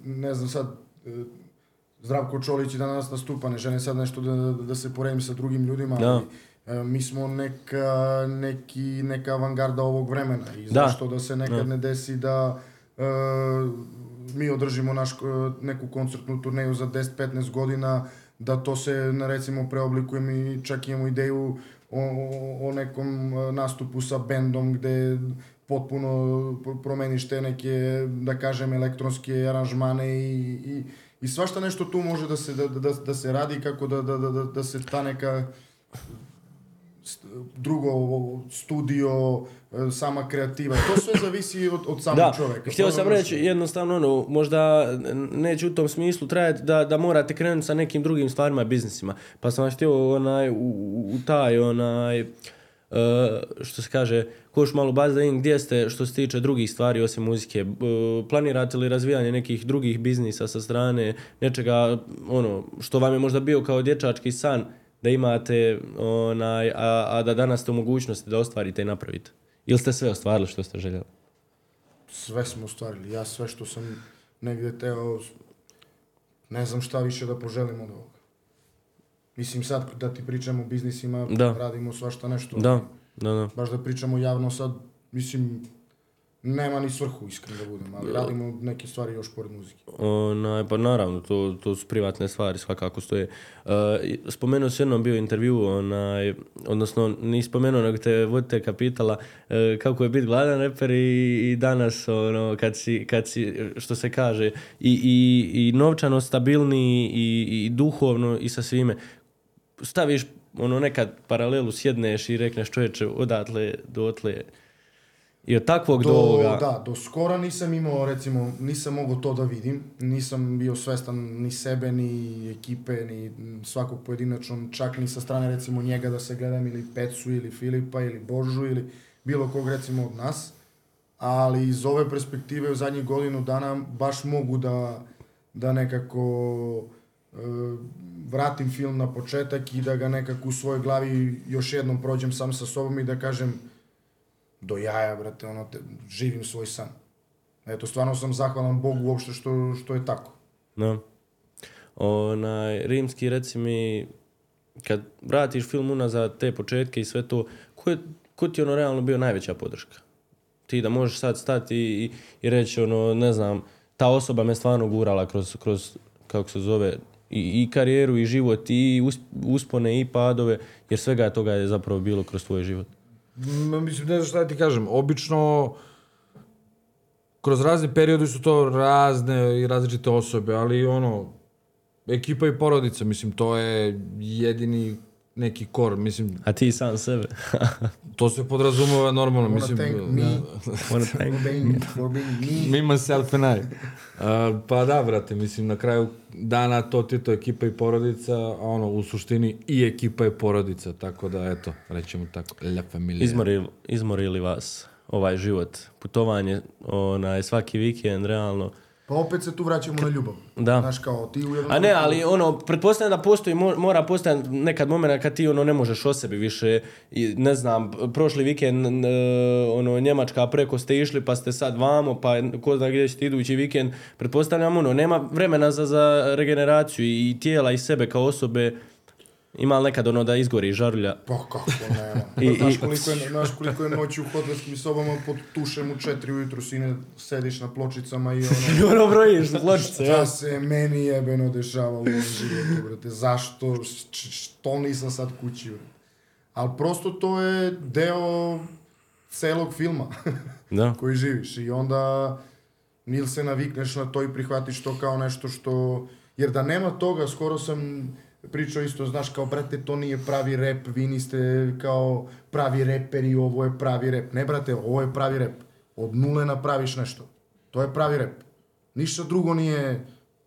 ne znam sad, e, Zdravko Čolić i danas nastupa, ne želim sad nešto da, da, da se poredim sa drugim ljudima, Da. ali e, mi smo neka, neki, neka avangarda ovog vremena i Da. zašto da se nekad ne desi da e, mi održimo naš, e, neku koncertnu turneju za 10-15 godina, da to se, na, recimo, preoblikujemo i čak imamo ideju o, o, o nekom e, nastupu sa bendom gde potpuno pro- promeniš te neke, da kažem, elektronske aranžmane i, i, i svašta nešto tu može da se, da, da, da se radi kako da, da, da, da, da se ta neka drugo studio, e, sama kreativa, to sve zavisi od, od samog Da, čoveka. htio sam reći jednostavno ono, možda neće u tom smislu trajati da, da morate krenuti sa nekim drugim stvarima, biznisima. Pa sam htio onaj, u, u taj onaj, Uh, što se kaže, koš malo bazi da gdje ste što se tiče drugih stvari osim muzike. Uh, planirate li razvijanje nekih drugih biznisa sa strane, nečega ono, što vam je možda bio kao dječački san da imate, onaj, a, a da danas ste u mogućnosti da ostvarite i napravite? Ili ste sve ostvarili što ste željeli? sve smo ostvarili. Ja sve što sam negde teo, ne znam šta više da poželim od ovoga. Mislim sad da ti pričamo o biznisima, Da. radimo svašta nešto. Da, da, da. Baš da pričamo javno sad, mislim, nema ni svrhu iskreno da budem, ali radimo neke stvari još pored muzike. Onaj, pa naravno, to, to su privatne stvari, svakako stoje. Uh, spomenuo si jednom bio intervju, onaj, odnosno ni spomenuo, nego te vodite kapitala uh, kako je biti gladan reper i, i danas, ono, kad si, kad si, što se kaže, i, i, i novčano stabilni i, i duhovno i sa svime. Staviš ono nekad paralelu, sjedneš i rekneš čovječe odatle, dotle, i od takvog do, Do, ovoga. da, do skora nisam imao, recimo, nisam mogao to da vidim. Nisam bio svestan ni sebe, ni ekipe, ni svakog pojedinačno, čak ni sa strane, recimo, njega da se gledam, ili Pecu, ili Filipa, ili Božu, ili bilo kog, recimo, od nas. Ali iz ove perspektive u zadnjih godinu dana baš mogu da, da nekako vratim film na početak i da ga nekako u svojoj glavi još jednom prođem sam sa sobom i da kažem do jaja, brate, ono, te, živim svoj san. Eto, stvarno sam zahvalan Bogu uopšte što, što je tako. Da. Onaj, rimski, reci mi, kad vratiš film unazad, te početke i sve to, ko je, ko ti je ono realno bio najveća podrška? Ti da možeš sad stati i, i reći ono, ne znam, ta osoba me stvarno gurala kroz, kroz kako se zove, i, i karijeru i život i us- uspone i padove, jer svega toga je zapravo bilo kroz tvoj život. Mislim, ne znam šta da ti kažem. Obično, kroz razne periode su to razne i različite osobe, ali ono, ekipa i porodica, mislim, to je jedini neki kor, mislim, A ti sam sebe. to se podrazumeva normalno, Wanna mislim, thank me Wanna thank for being, for being me. me, myself and I. Uh, pa da, brate, mislim, na kraju dana to ti to ekipa i porodica, a ono, u suštini i ekipa i porodica, tako da, eto, rećemo tako, la familia. Izmori, izmori li vas ovaj život? Putovanje, onaj, svaki vikend, realno. Pa opet se tu vraćamo na ljubav. Da. Znaš kao, ti u jednom... A ne, ali ono, pretpostavljam da postoji, mo- mora postojati nekad momenta kad ti ono ne možeš o sebi više, i, ne znam, prošli vikend, n- ono, Njemačka preko ste išli pa ste sad vamo, pa ko zna gdje ćete idući vikend, pretpostavljam ono, nema vremena za, za regeneraciju i tijela i sebe kao osobe, ima li nekad ono da izgori žarulja? Pa kako nema. I- znaš, i- koliko je, znaš koliko je noći u hotelskim sobama pod tušem u četiri ujutru sine sediš na pločicama i ono... I ono brojiš pločice, ja. Šta se meni jebeno dešava u životu, brate? Zašto? Što nisam sad kući, brate? Ali prosto to je deo celog filma Da. koji živiš i onda nil se navikneš na to i prihvatiš to kao nešto što... Jer da nema toga, skoro sam Причо исто, знаш, као брате, то ни е прави реп, ви ни сте као прави репери, ово е прави реп. Не, брате, ово е прави реп. Од нуле направиш нешто. то е прави реп. Ништо друго не е,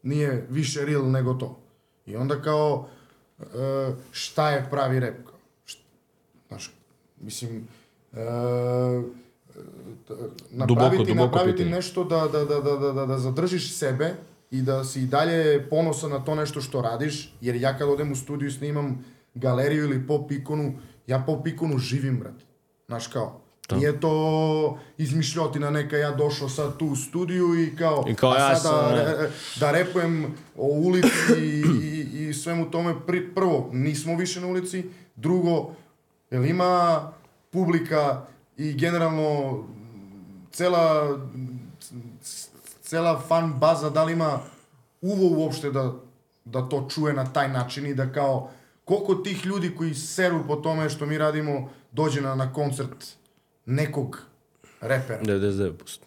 не е више рил него то. И онда као, е, шта е прави реп? Знаеш, мислим, е, направити, дубоко, дубоко направити нешто да, да, да, да, да, да, да задржиш себе, i da si i dalje ponosan na to nešto što radiš, jer ja kad odem u studiju i snimam galeriju ili pop ikonu, ja pop ikonu živim, brat. Znaš kao, Nije to izmišljotina neka, ja došao sad tu u studiju i kao, I kao a ja sad sam, da, re- da repujem o ulici i, i, i svemu tome. Pri, prvo, nismo više na ulici. Drugo, jel ima publika i generalno cela, cela fan baza, da li ima uvo uopšte da, da to čuje na taj način i da kao, koliko tih ljudi koji seru po tome što mi radimo dođe na, na koncert nekog repera. 99%.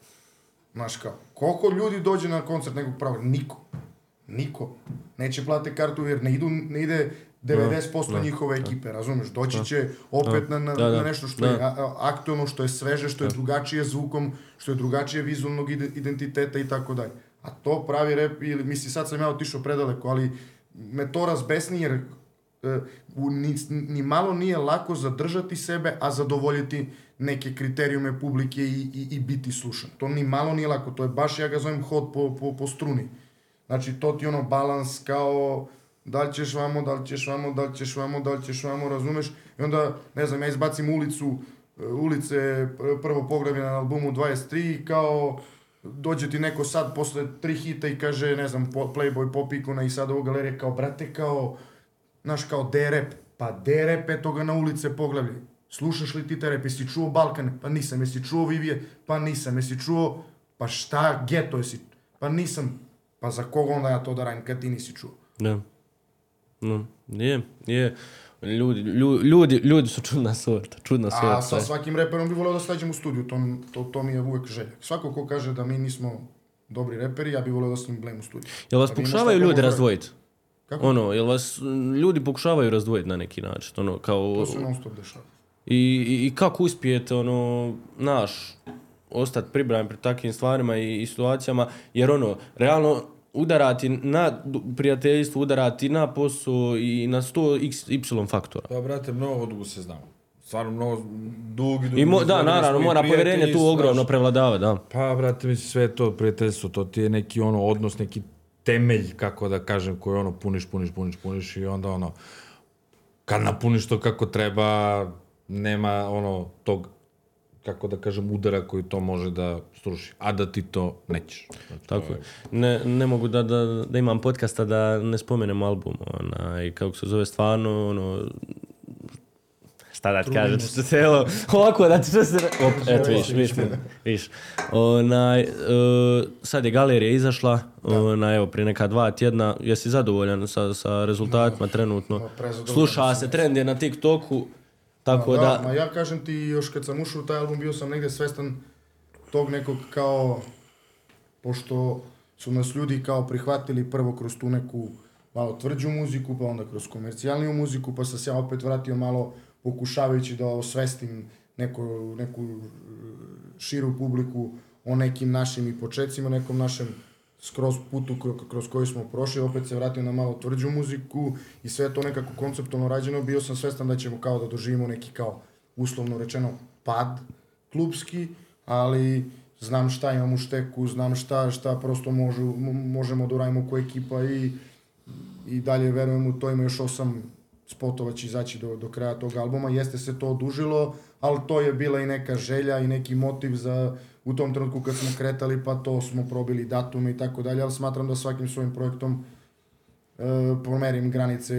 Znaš kao, koliko ljudi dođe na koncert nekog pravog? Niko. Niko. Neće plate kartu jer ne, idu, ne ide 90% njihove ekipe, razumeš? Doći će opet na, na, Da, da. na nešto što Da. je aktualno, što je sveže, što je drugačije zvukom, što je drugačije vizualnog ide- identiteta i tako dalje. A to pravi rep, ili misli sad sam ja otišao predaleko, ali me to razbesni jer e, u, ni, ni malo nije lako zadržati sebe, a zadovoljiti neke kriterijume publike i, i, i biti slušan. To ni malo nije lako, to je baš, ja ga zovem hod po, po, po struni. Znači, to ti ono balans kao da li ćeš vamo, da li ćeš vamo, da li ćeš vamo, da li ćeš vamo, razumeš? I onda, ne znam, ja izbacim ulicu, e, ulice pr- prvo poglavlje na albumu 23 i kao dođe ti neko sad posle tri hita i kaže, ne znam, Playboy, Pop Ikona i sad ovo galerija kao, brate, kao, znaš, kao D-rap. Pa D-rap je toga na ulice poglavlje. Slušaš li ti te rap? Jesi čuo Balkan? Pa nisam. Jesi čuo Vivije? Pa nisam. Jesi čuo? Pa šta? Geto jesi? Pa nisam. Pa za koga onda ja to da radim kad ti nisi čuo? Da. No, je, je. Ljudi, lju- ljudi, ljudi su čudna sorta, čudna sorta. A sa svakim reperom bi voleo da slađem u studiju, to, to, to mi je uvek želja. Svako ko kaže da mi nismo dobri reperi, ja bi voleo da s njim blem u studiju. Jel vas Da pokušavaju ljudi razdvojiti? Kako? Ono, jel vas ljudi pokušavaju razdvojiti na neki način? Ono, kao... To se non stop dešava. I, i, I kako uspijete, ono, naš, ostati pribran pred takvim stvarima i, i situacijama, jer ono, realno, udarati na prijateljstvo, udarati na posao i na 100 x, y faktora. Pa, brate, mnogo dugo se znamo. Stvarno, mnogo dugi, dugi. I mo, da, naravno, mora povjerenje tu znaš. ogromno prevladava, da. Pa, brate, mislim, sve to prijateljstvo, to ti je neki ono odnos, neki temelj, kako da kažem, koji ono puniš, puniš, puniš, puniš i onda ono, kad napuniš to kako treba, nema ono tog, kako da kažem, udara koji to može da struši, a da ti to nećeš. Znači, Tako je. Ne, ne mogu da, da, da imam podcasta da ne spomenem album. Onaj, kako se zove stvarno, ono, šta da ti kažem, što se evo, ovako da ti što se... Op, eto, viš, viš, viš. Onaj, e, sad je galerija izašla, onaj, evo, prije neka dva tjedna, jesi zadovoljan sa, sa rezultatima trenutno? Ma, prezadovoljan Sluša se, trend je na TikToku, tako Ma da... Ma ja kažem ti, još kad sam ušao u taj album, bio sam negdje svestan tog nekog kao, pošto su nas ljudi kao prihvatili prvo kroz tu neku malo tvrđu muziku, pa onda kroz komercijalniju muziku, pa sam se ja opet vratio malo pokušavajući da osvestim neko, neku e, širu publiku o nekim našim i početcima, nekom našem skroz putu kro- kroz koji smo prošli, opet se vratio na malo tvrđu muziku i sve to nekako konceptualno rađeno, bio sam svestan da ćemo kao da doživimo neki kao uslovno rečeno pad klubski, ali znam šta imam u šteku, znam šta, šta prosto možu, mo- možemo da uradimo ko ekipa i, i dalje verujem u to, ima još osam spotova će izaći do, do kraja tog albuma, jeste se to odužilo, ali to je bila i neka želja i neki motiv za u tom trenutku kad smo kretali, pa to smo probili datume i tako dalje, ali smatram da svakim svojim projektom e, pomerim granice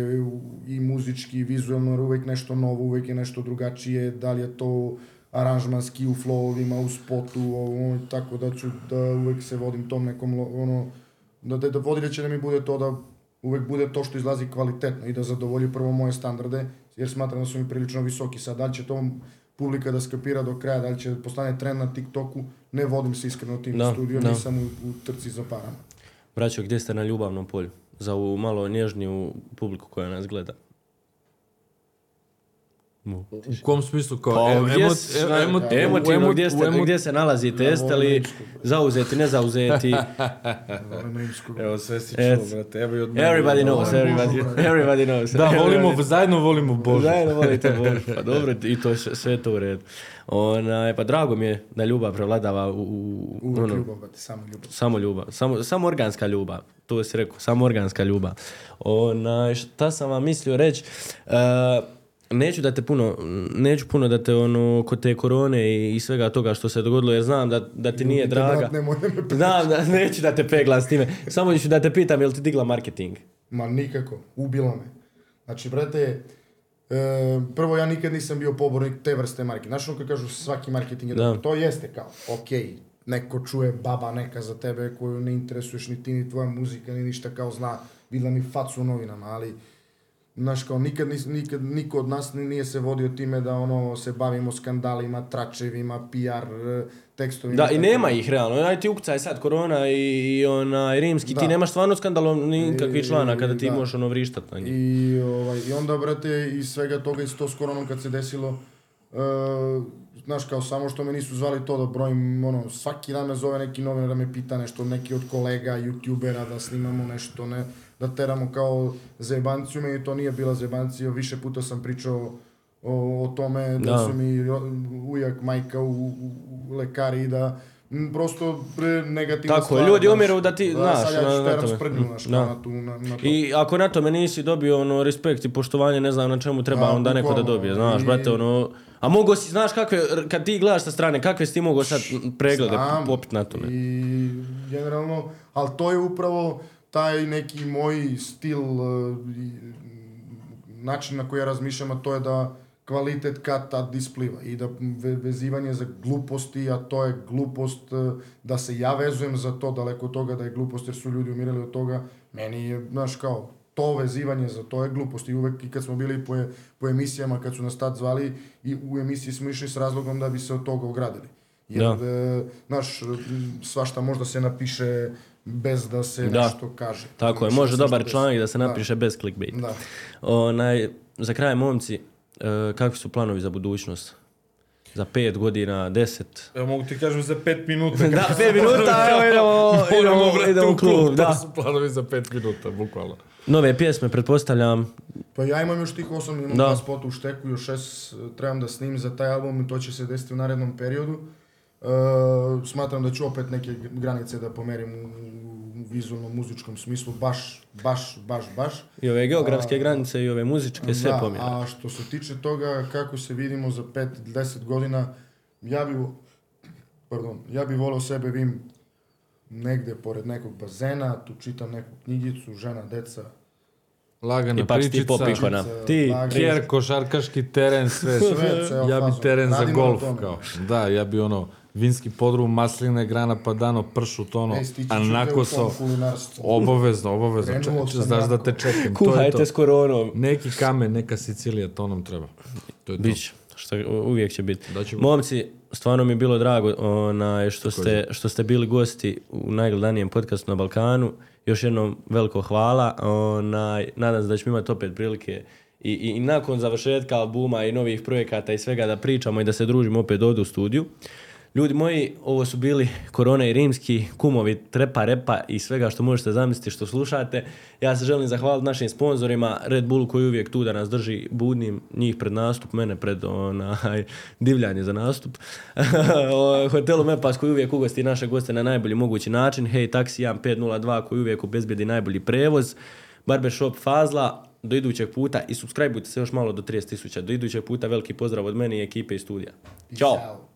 i muzički i vizualno, jer uvek nešto novo, uvek je nešto drugačije, da li je to aranžmanski u flowovima, u spotu, ovo, tako da ću da uvek se vodim tom nekom, ono, da, da, da vodilje će da mi bude to da uvek bude to što izlazi kvalitetno i da zadovolji prvo moje standarde, jer smatram da su mi prilično visoki. Sad, da li će to publika da skapira do kraja, da li će postane trend na TikToku, ne vodim se iskreno tim Da, studio, da. nisam u, u trci za parama. Braćo, gdje ste na ljubavnom polju? Za ovu malo nježniju publiku koja nas gleda. Mu. U kom smislu? Kao, Pa, gdje emo- s- em- na- emo- u emotivno, emo- gdje, ste, emo- gdje se nalazite, Ja jeste volim li rimsku, zauzeti, ne zauzeti? Evo, sve si Et. čuo, brate, evo i od mene. Everybody knows, everybody, everybody knows. Da, volimo, zajedno volimo Božu. Zajedno volite Božu, pa dobro, i to je sve- sve to u redu. Onaj, pa drago mi je da ljubav prevladava u, u, ono, ljubav, brate, samo ljubav. Samo ljubav, samo, samo organska ljubav, to si rekao, samo organska ljubav. Onaj, šta sam vam mislio reći, uh, neću da te puno, neću puno da te ono, kod te korone i, i svega toga što se dogodilo, jer znam da, da ti nije Ljubite, draga. da me Znam da neću da te peglam s time, samo ću da te pitam jel ti digla marketing? Ma nikako, ubila me. Znači, brate, e, prvo ja nikad nisam bio pobornik te vrste marketinga. Znaš ono kad kažu svaki marketing je Da. to jeste kao, okej, neko čuje baba neka za tebe koju ne interesuješ ni ti, ni tvoja muzika, ni ništa kao zna, vidla mi facu u novinama, ali Znaš, kao nikad, nis, nikad niko od nas ni- nije se vodio time da ono se bavimo skandalima, tračevima, PR tekstovima. Da, i nema ih realno. Aj ti ukucaj sad korona i, i onaj rimski, ti Da. nemaš stvarno skandalom nikakvih I- članaka da ti da. možeš ono vrištat na njih. I, ovaj, I onda, brate, iz svega toga, iz to s koronom kad se desilo, e, znaš, kao samo što me nisu zvali to da brojim, ono, svaki dan me zove neki novinar da me pita nešto, neki od kolega, youtubera, da snimamo nešto, ne, da teramo kao zebanciju, meni to nije bila zebancija, više puta sam pričao o, o tome da, Da. su mi ujak, majka u, u, u lekari i da prosto bre, negativna Tako stvar, ljudi znaš. umiru da ti- da, znaš, sad ja na- ću na sprdnju, znaš, Da. na tu, na, na to. I ako na tome nisi dobio ono respekt i poštovanje, ne znam na čemu treba Da, onda neko da dobije, znaš, I- brate, ono... A mogo si, znaš kakve, kad ti gledaš sa strane, kakve si ti mogo sad preglede popit na tome? I generalno, ali to je upravo taj neki moj stil, i, način na koji ja razmišljam, a to je da kvalitet kad tad ispliva i da ve, vezivanje za gluposti, a to je glupost uh, da se ja vezujem za to, daleko od toga da je glupost jer su ljudi umirali od toga, meni je, znaš kao, to vezivanje za to je glupost i uvek i kad smo bili po, po emisijama, kad su nas tad zvali i u emisiji smo išli s razlogom da bi se od toga ogradili. Jer, Da. e, znaš, svašta možda se napiše bez da se Da. nešto kaže. Tako je, Znaš, može svašta dobar bez- članak da se Da. napiše bez clickbait. Da. Onaj, za kraj, momci, e, kakvi su planovi za budućnost? Za pet godina, deset? Evo mogu ti kažem za pet minuta. da, pet minuta, evo idemo, idemo, idemo u klub, To da. su planovi za pet minuta, bukvalno. Nove pjesme, pretpostavljam, Pa ja imam još tih osam, imam Da. dva spota u šteku, još šest e, trebam da snimim za taj album i to će se desiti u narednom periodu. E, smatram da ću opet neke granice da pomerim u, vizualnom muzičkom smislu, baš, baš, baš, baš. i ove geografske A- granice i ove muzičke, sve da, pomjera. A što se tiče toga kako se vidimo za 5 ili 10 godina, ja bi, pardon, ja bi voleo sebe vim negde pored nekog bazena, tu čitam neku knjigicu, žena, deca, Lagana Ipak si ti pričica. popikona. Ti. Kjer, košarkaški teren, sve. Sve, ceo ja bi teren za Radimo golf, kao. Da, ja bi ono, vinski podrum, masline, grana, padano, pršut, ono, Ej, stići ću a te u nakoso, tom kulinarstvu. obavezno, obavezno, Krenuo sam znaš da te čekam, to je to. kuhajte s koronom. Neki kamen, neka Sicilija, to nam treba. To je to. Bić, što uvijek će biti. Da će. Momci, stvarno mi je bilo drago onaj, što, ste, što ste bili gosti u najgledanijem podcastu na Balkanu. Još jednom veliko hvala. Onaj, nadam se da ćemo imati opet prilike i, i, i nakon završetka albuma i novih projekata i svega da pričamo i da se družimo opet ovdje u studiju. Ljudi moji, ovo su bili Korona i Rimski, kumovi trepa, repa i svega što možete zamisliti što slušate. Ja se želim zahvaliti našim sponzorima, Red Bull koji je uvijek tu da nas drži budnim, njih pred nastup, mene pred onaj, divljanje za nastup. Hotelu Mepas koji uvijek ugosti naše goste na najbolji mogući način, Hey Taxi 1502 koji uvijek obezbedi najbolji prevoz, Barbershop Fazla, do idućeg puta i subscribeujte se još malo do 30.000. Do idućeg puta veliki pozdrav od mene i ekipe iz studija. Ćao.